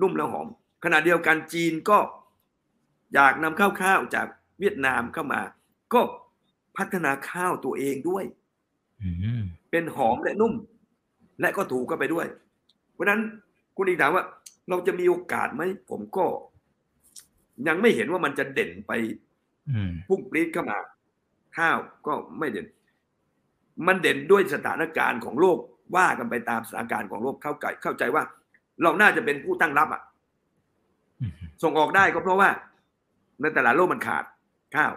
Speaker 2: นุ่มแล้วหอม ขณะเดียวกันจีนก็อยากนำข้าวข้าวจากเวียดนามเข้ามา ก็พัฒนาข้าวตัวเองด้วยเป็นหอมและนุ่ม และก็ถูกก็ไปด้วย เพราะนั้นคุณอีกถามว่า เราจะมีโอกาสไหมผมก็ ยังไม่เห็นว่ามันจะเด่นไป พุ่งปรี๊ดเข้ามา ข้าวก็ไม่เด่น มันเด่นด้วยสถานการณ์ของโลกว่ากันไปตามสถานการณ์ของโลกเข้าใจเข้าใจว่า เราน่าจะเป็นผู้ตั้งรับอะส่งออกได้ก็เพราะว่า ในตลาดโลกมันขาดข้าว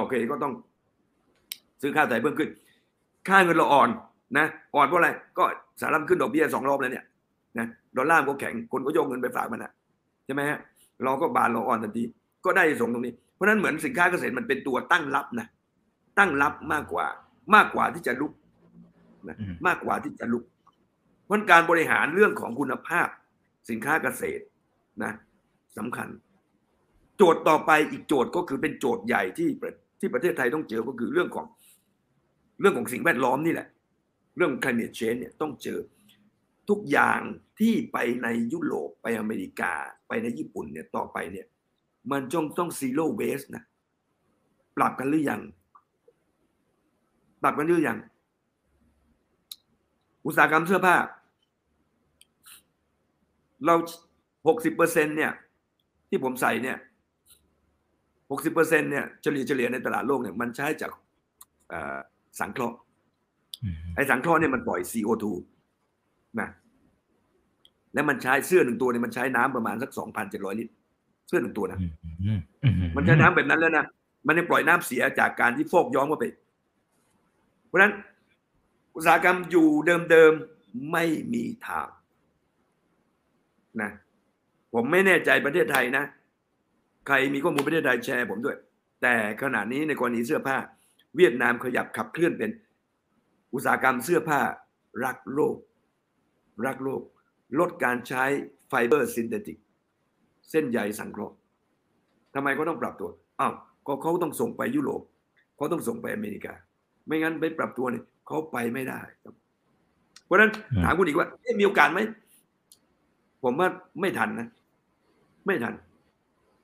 Speaker 2: โอเคก็ต้อง ซื้อข้าวไทยเพิ่มขึ้น ค่าเงินเราอ่อนนะอ่อนเพราะอะไรก็สหรัฐขึ้นดอกเบี้ยสองรอบแล้วเนี่ยนะดอลลาร์ก็แข็งคนก็โยกเงินไปฝากมันอะใช่ไหมฮะเราก็บานเราอ่อนทันทีก็ได้ส่งตรงนี้ เพราะนั้นเหมือนสินค้าเกษตรมันเป็นตัวตั้งรับนะตั้งรับมากกว่ามากกว่าที่จะลุกนะมากกว่าที่จะลุกเพราะการบริหารเรื่องของคุณภาพสินค้าเกษตรนะสำคัญ โจทย์ต่อไปอีกโจทย์ก็คือเป็นโจทย์ใหญ่ที่ที่ประเทศไทยต้องเจอก็คือเรื่องของเรื่องของสิ่งแวดล้อมนี่แหละ เรื่อง climate change เนี่ยต้องเจอทุกอย่างที่ไปในยุโรปไปอเมริกาไปในญี่ปุ่นเนี่ยต่อไปเนี่ย มันจงต้องซีโร่เวสนะปรับกันหรือยังปรับกันหรือยังอุตสาหกรรมเสื้อผ้า เราหกสิบเปอร์เซ็นเนี่ย ที่ผมใส่เนี่ยหกสิบเปอร์เซ็นเนี่ยเฉลี่ยเฉลี่ยในตลาดโลกเนี่ยมันใช้จากสังเคราะห์ไอ้สังเคราะห์เนี่ยมันปล่อย CO2 นะแล้วมันใช้เสื้อหนึ่งตัวเนี่ยมันใช้น้ำประมาณสักสองพันเจ็ดร้อยลิตร เสื้อหนึ่งตัวนะมันใช้น้ำแบบนั้นแล้วนะมันยังปล่อยน้ำเสียจากการที่ฟอกย้อมเข้าไป เพราะฉะนั้นอุตสาหกรรมอยู่เดิมๆไม่มีทางนะผมไม่แน่ใจประเทศไทยนะ ใครมีข้อมูลประเทศไทยแชร์ผมด้วย แต่ขณะนี้ในกรณีเสื้อผ้า เวียดนามขยับขับเคลื่อนเป็น อุตสาหกรรมเสื้อผ้ารักโลก รักโลก ลดการใช้ fiber synthetic เส้นใยสังเคราะห์ทำไมเขาต้องปรับตัวอ้าวก็เขาต้องส่งไปยุโรปเขาต้องส่งไปอเมริกา ไม่งั้นไม่ปรับตัวเนี่ยเขาไปไม่ได้ครับ เพราะฉะนั้นถามคุณอีกว่ามีโอกาสไหมผมว่าไม่ทันนะ ไม่ทัน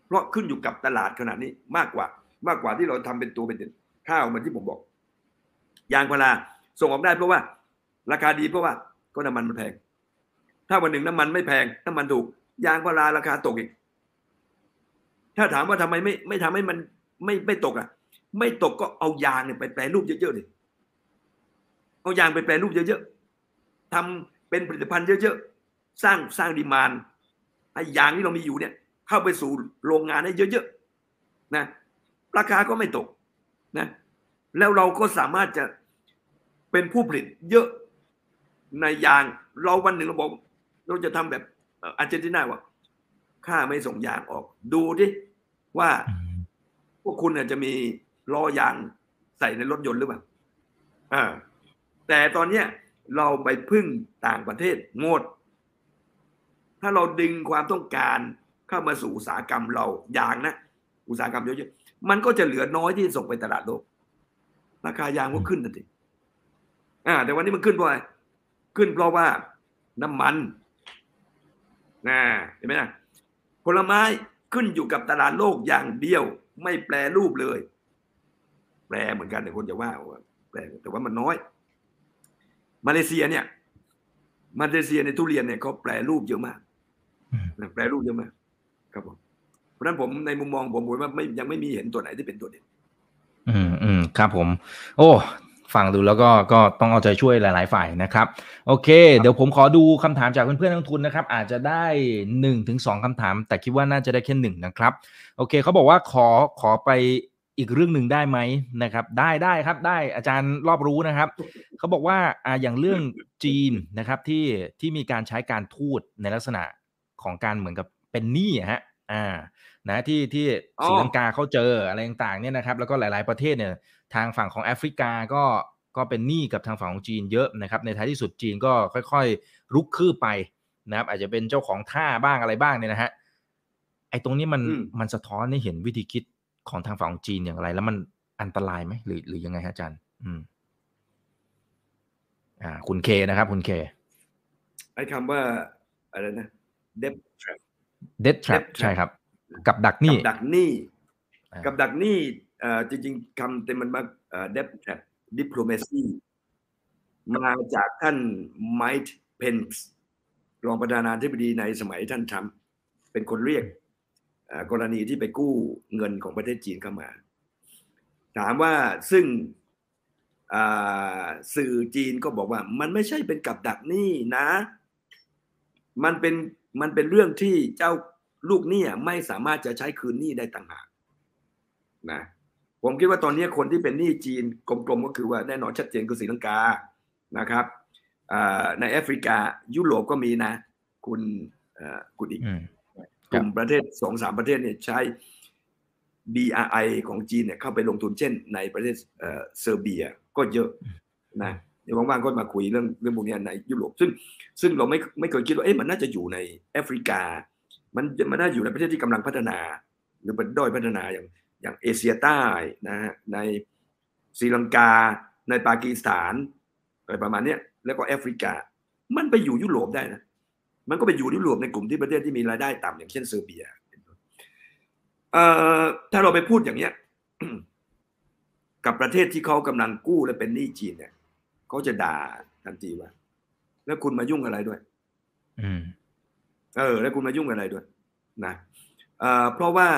Speaker 2: เพราะขึ้นอยู่กับตลาดขนาดนี้มากกว่า มากกว่าที่เราทำเป็นตัวเป็นข้าวเหมือนที่ผมบอก ยางพาราส่งออกได้เพราะว่า ราคาดีเพราะว่าก็น้ำมันมันแพง ถ้าวันหนึ่งน้ำมันไม่แพงน้ำมันถูก ยางพาราราคาตกอีก ถ้าถามว่าทำไมไม่ไม่ทำให้มันไม่ไม่ตกอะ ไม่ตกก็เอายางเนี่ยไปแปลรูปเยอะๆดิเอายางไปแปลรูปเยอะๆทำเป็นผลิตภัณฑ์เยอะๆสร้างสร้างดีมานไอ้ยางที่เรามีอยู่เนี่ย เข้าไปสู่โรงงานได้เยอะๆนะราคาก็ไม่ตกนะแล้วเราก็สามารถจะเป็นผู้ผลิตเยอะในยาง เราวันหนึ่งเราบอก เราจะทำแบบ อาร์เจนตินาว่าข้าไม่ส่งยางออก ดูที่ว่าพวกคุณจะมีล้อยางใส่ในรถยนต์หรือเปล่าอ่า แต่ตอนเนี้ยเราไปพึ่งต่างประเทศงดถ้าเราดึงความต้องการเข้ามาสู่อุตสาหกรรมเรายางนะ อุตสาหกรรมเยอะมันก็จะเหลือน้อยที่ส่งไปตลาดโลก ราคายางก็ขึ้นทันทีอ่า แต่วันนี้มันขึ้นเพราะอะไรขึ้นเพราะว่าน้ำมัน นะเห็นไหมนะผลไม้ขึ้นอยู่กับตลาดโลกอย่างเดียว ไม่แปรรูปเลย แปลเหมือนกันแต่คนจะว่าว่าแปลแต่ว่ามันน้อย มาเลเซียเนี่ย มาเลเซียในทุเรียนเนี่ยเขาแปลรูปเยอะมาก
Speaker 1: อืม
Speaker 2: นะแปลรูปเยอะมากครับผมเพราะฉะนั้นผมในมุมมองผมผมว่าไม่ยังไม่มีเห็นตัวไหนที่เป็นตัวเด่น
Speaker 1: อืมอืมครับผม โอ้ ฟังดูแล้วก็ก็ต้องเอาใจช่วยหลาย ๆ ฝ่ายนะครับ โอเค เดี๋ยวผมขอดูคำถามจากเพื่อนๆนักลงทุนนะครับ อาจจะได้หนึ่งถึงสองคำถาม แต่คิดว่าน่าจะได้แค่หนึ่งนะครับ โอเคเขาบอกว่าขอขอไปอีกเรื่องหนึ่งได้ไหมนะครับ ได้ได้ครับได้อาจารย์รอบรู้นะครับเขาบอกว่าอ่าอย่างเรื่องจีนนะครับที่ที่มีการใช้การทูตในลักษณะของการเหมือนกับเป็นหนี้อะฮะอ่านะที่ที่
Speaker 2: อ๋อ
Speaker 1: ศรีลังกาเขาเจออะไรต่างๆเนี่ยนะครับ แล้วก็หลาย ๆประเทศเนี่ย ทางฝั่งของแอฟริกาก็ก็เป็นหนี้กับทางฝั่งของจีนเยอะนะครับ ในท้ายที่สุดจีนก็ค่อยๆรุกคืบไปนะครับ อาจจะเป็นเจ้าของท่าบ้างอะไรบ้างเนี่ยนะฮะไอ้ตรงนี้มัน
Speaker 2: อืม
Speaker 1: มันสะท้อนให้เห็นวิธีคิดของทางฝั่งของจีนอย่างไร แล้วมันอันตรายไหมหรือหรือยังไงฮะอาจารย์ อืม อ่า คุณเคนะครับ คุณเค
Speaker 2: ไอ้คำว่าอะไรนะ debt trap
Speaker 1: เด t ทรัพ
Speaker 2: Debt trap
Speaker 1: ใช่ครับ กับดักหนี้
Speaker 2: กับดักหนี้
Speaker 1: อ่า
Speaker 2: กับดักหนี้เอ่อ จริง ๆคำเต็มมันมาเอ่อ debt trap diplomacy มาจากท่านไมค์เพนส์รองประธานาธิบดีในสมัยท่านทรัมป์เป็นคนเรียกกรณีที่ไปกู้เงินของประเทศจีนเข้ามา ถามว่าซึ่งสื่อจีนก็บอกว่า มันไม่ใช่เป็นกับดักหนี้นะ มันเป็นมันเป็นเรื่องที่เจ้าลูกหนี้ไม่สามารถจะใช้คืนหนี้ได้ต่างหากนะ ผมคิดว่าตอนนี้คนที่เป็นหนี้จีนกลมๆก็คือว่าแน่นอนชัดเจนคือศรีลังกานะครับอ่าในแอฟริกายุโรปก็มีนะ คุณเอ่อคุณอีก
Speaker 1: อืม
Speaker 2: กลุ่มประเทศสองสามประเทศเนี่ยใช้ BRI ของจีนเนี่ยเข้าไปลงทุนเช่น ในประเทศเอ่อเซอร์เบียก็เยอะนะเดี๋ยวว่างๆก็มาคุยเรื่องเรื่องพวกเนี้ยในยุโรปซึ่งซึ่งเราไม่ไม่เคยคิดว่าเอ๊ะมันน่าจะอยู่ในแอฟริกา มันมันน่าอยู่ในประเทศที่กำลังพัฒนา หรือเป็นด้อยพัฒนาอย่าง อย่างเอเชียใต้นะฮะในศรีลังกา ในปากีสถานอะไรประมาณเนี้ยแล้วก็แอฟริกา มันไปอยู่ยุโรปได้นะมันก็ไปอยู่ยุโรปในกลุ่มที่ประเทศที่มีรายได้ต่ำอย่างเช่นเซอร์เบียเอ่อถ้าเราไปพูดอย่างเนี้ยกับประเทศที่เขากำลังกู้และเป็นหนี้จีนเนี่ยเขาจะด่าทันทีว่า แล้วคุณมายุ่งอะไรด้วย
Speaker 1: อืม
Speaker 2: เออ แล้วคุณมายุ่งอะไรด้วย นะเอ่อเพราะว่า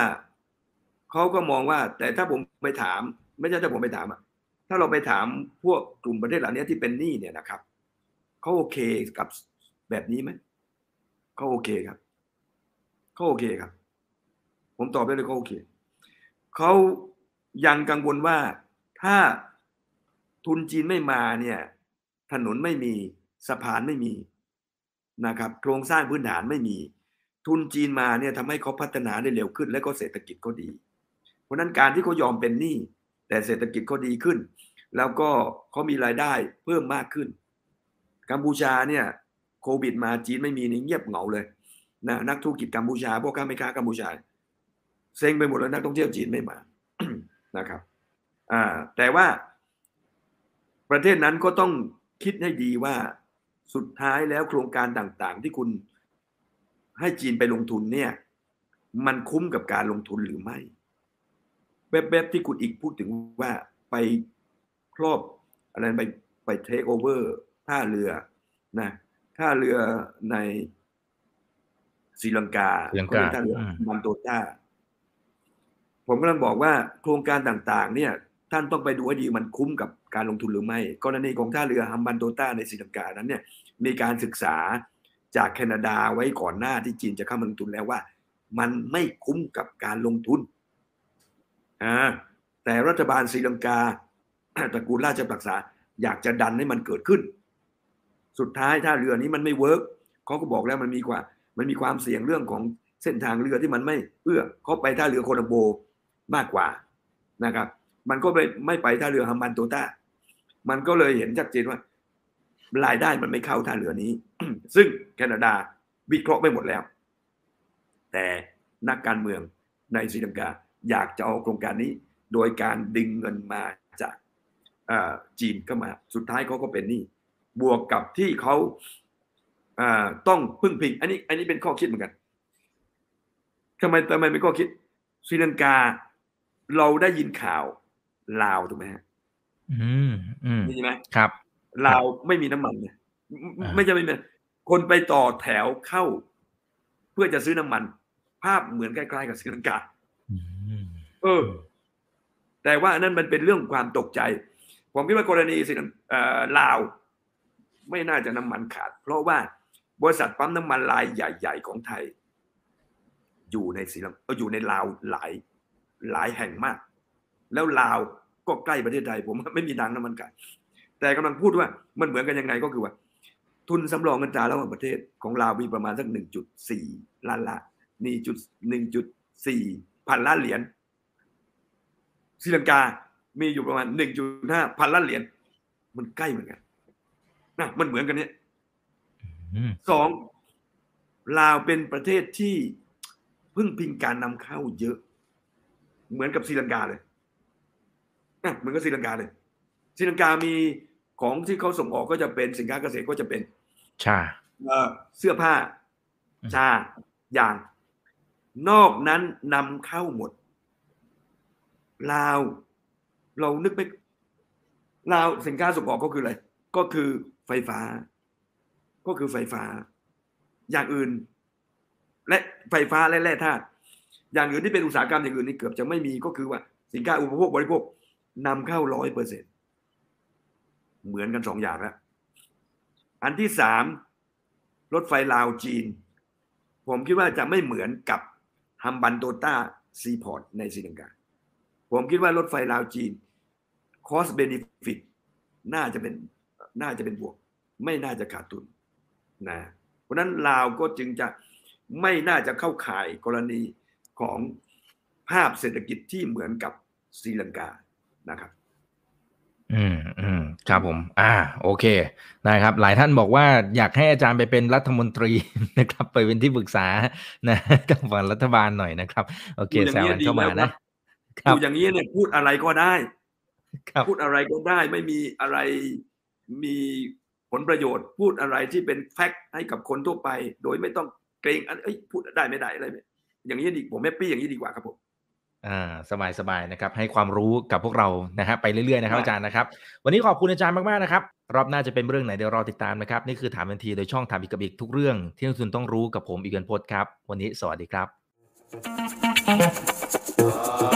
Speaker 2: เขาก็มองว่า แต่ถ้าผมไปถาม ไม่ใช่ถ้าผมไปถามอะถ้าเราไปถามพวกกลุ่มประเทศเหล่านี้ที่เป็นหนี้เนี่ยนะครับเขาโอเคกับแบบนี้ไหมเขาโอเคครับเขาโอเคครับ ผมตอบได้เลยเขาโอเคเขายังกังวลว่าถ้าทุนจีนไม่มาเนี่ยถนนไม่มีสะพานไม่มีนะครับโครงสร้างพื้นฐานไม่มี ทุนจีนมาเนี่ยทำให้เขาพัฒนาได้เร็วขึ้น และก็เศรษฐกิจก็ดี เพราะฉะนั้นการที่เขายอมเป็นหนี้แต่เศรษฐกิจเขาดีขึ้น แล้วก็เขามีรายได้เพิ่มมากขึ้น กัมพูชาเนี่ยโควิดมาจีนไม่มีนี่เงียบเหงาเลยนะนักธุรกิจกัมพูชาพวกค้าไม่ค้ากัมพูชาเซ็งไปหมดแล้วนักท่องเที่ยวจีนไม่มานะครับอ่าแต่ว่า ประเทศนั้นก็ต้องคิดให้ดีว่าสุดท้ายแล้วโครงการต่างๆ ที่คุณให้จีนไปลงทุนเนี่ย มันคุ้มกับการลงทุนหรือไม่ แบบๆที่คุณอีกพูดถึงว่าไปครอบอะไรไปไปเทคโอเวอร์ท่าเรือนะท่าเรือในศรีลังกา
Speaker 1: ศรีลังกา
Speaker 2: เขเรียท่าเรืออ
Speaker 1: ม
Speaker 2: มันโตต้าผมกำลังบอกว่าโครงการต่างๆ เนี่ย ท่านต้องไปดูให้ดีมันคุ้มกับการลงทุนหรือไม่กรณีของท่าเรือฮัมบันโตต้าในศรีลังกานั้นเนี่ย มีการศึกษาจากแคนาดาไว้ก่อนหน้าที่จีนจะเข้ามาลงทุนแล้วว่า มันไม่คุ้มกับการลงทุน อ่าแต่รัฐบาลศรีลังกาตระกูลราชปรักษาอยากจะดันให้มันเกิดขึ้น สุดท้ายถ้าเรือนี้มันไม่เวิร์กเขาก็บอกแล้วมันมีกว่า มันมีความเสี่ยงเรื่องของเส้นทางเรือที่มันไม่เอื้อเขาไปท่าเรือโคลัมโบมากกว่านะครับ มันก็ไปไม่ไปท่าเรือฮัมบันโตต้ามันก็เลยเห็นชัดเจนว่ารายได้มันไม่เข้าท่าเรือนี้ ซึ่งแคนาดาวิเคราะห์ไปหมดแล้ว แต่นักการเมืองในศรีลังกา อยากจะเอาโครงการนี้ โดยการดึงเงินมาจากจีนเข้ามา สุดท้ายเขาก็เป็นหนี้บวกกับที่เขาต้องพึ่งพิง อันนี้ อันนี้เป็นข้อคิดเหมือนกันทำไมทำไมเป็นข้อคิดศรีลังกาเราได้ยินข่าวลาวถูกไหมฮะ
Speaker 1: อืมอืม
Speaker 2: นี่ไหม
Speaker 1: ครับ
Speaker 2: ลาวไม่มีน้ำมันเนี่ยไม่จะไม่มีคนไปต่อแถวเข้า เพื่อจะซื้อน้ำมัน ภาพเหมือนใกล้ๆกับศรีลังกา เออ แต่ว่านั่นมันเป็นเรื่องความตกใจ ผมคิดว่ากรณีสิลาว ไม่น่าจะน้ำมันขาด เพราะว่าบริษัทปั๊มน้ำมันรายใหญ่ ๆ ของไทย อยู่ในสีลังอยู่ในลาวหลายหลายแห่งมาก แล้วลาวก็ใกล้ประเทศไทย ผมไม่มีดังน้ำมันขาดแต่กำลังพูดว่ามันเหมือนกันยังไงก็คือว่า ทุนสำรองเงินตราระหว่างประเทศของลาวมีประมาณสักหนึ่งจุดสี่ล้านละนี่จุดหนึ่งจุดสี่พันล้านเหรียญ ศรีลังกา มีอยู่ประมาณหนึ่งจุดห้าพันล้านเหรียญ มันใกล้เหมือนกันนะมันเหมือนกันเนี้ยสองลาวเป็นประเทศที่พึ่งพิงการนำเข้าเยอะ เหมือนกับศรีลังกาเลยนะเหมือนกับศรีลังกาเลยศรีลังกามีของที่เขาส่งออกก็จะเป็นสินค้าเกษตรก็จะเป็น
Speaker 1: ชา
Speaker 2: เสื้อผ้า ชายาง นอกนั้นนำเข้าหมด ลาว เรานึกไปลาวสินค้าส่งออกก็คืออะไร ก็คือไฟฟ้า ก็คือไฟฟ้า อย่างอื่น และไฟฟ้าและแร่ธาตุอย่างอื่นที่เป็นอุตสาหกรรมอย่างอื่นนี่เกือบจะไม่มีก็คือว่า สินค้าอุปโภคบริโภคนำเข้าร้อยเปอร์เซ็นต์เหมือนกันสองอย่างแล้วอันที่สามรถไฟลาวจีน ผมคิดว่าจะไม่เหมือนกับ Hambantota seaport ในศรีลังกา ผมคิดว่ารถไฟลาวจีน cost benefit น่าจะเป็นน่าจะเป็นบวก ไม่น่าจะขาดทุนนะเพราะนั้นลาวก็จึงจะไม่น่าจะเข้าข่ายกรณีของภาพเศรษฐกิจที่เหมือนกับศรีลังกานะครับ
Speaker 1: อืมอืมครับผม อ่า โอเคนะครับ หลายท่านบอกว่าอยากให้อาจารย์ไปเป็นรัฐมนตรีนะครับ ไปเป็นที่ปรึกษานะกับฝั่งรัฐบาลหน่อยนะครับ โอเคแซวกันเข้ามานะ
Speaker 2: อยู่อย่างนี้เนี่ยพูดอะไรก็ได้พูดอะไรก็ได้ไม่มีอะไรมีผลประโยชน์ พูดอะไรที่เป็นแฟกต์ให้กับคนทั่วไป โดยไม่ต้องเกรงอันเอ้ยพูดได้ไม่ได้อะไรอย่างนี้ดีผมแฮปปี้อย่างนี้ดีกว่าครับผม
Speaker 1: อ่าสบายสบายนะครับ ให้ความรู้กับพวกเรานะฮะไปเรื่อยๆนะครับอาจารย์นะครับ วันนี้ขอบคุณอาจารย์มากๆนะครับ รอบหน้าจะเป็นเรื่องไหนเดี๋ยวรอติดตามนะครับ นี่คือถามทันทีโดยช่องถามอีกกับอีกทุกเรื่อง ที่นักทุนต้องรู้กับผมอีกเกินพดครับ วันนี้สวัสดีครับ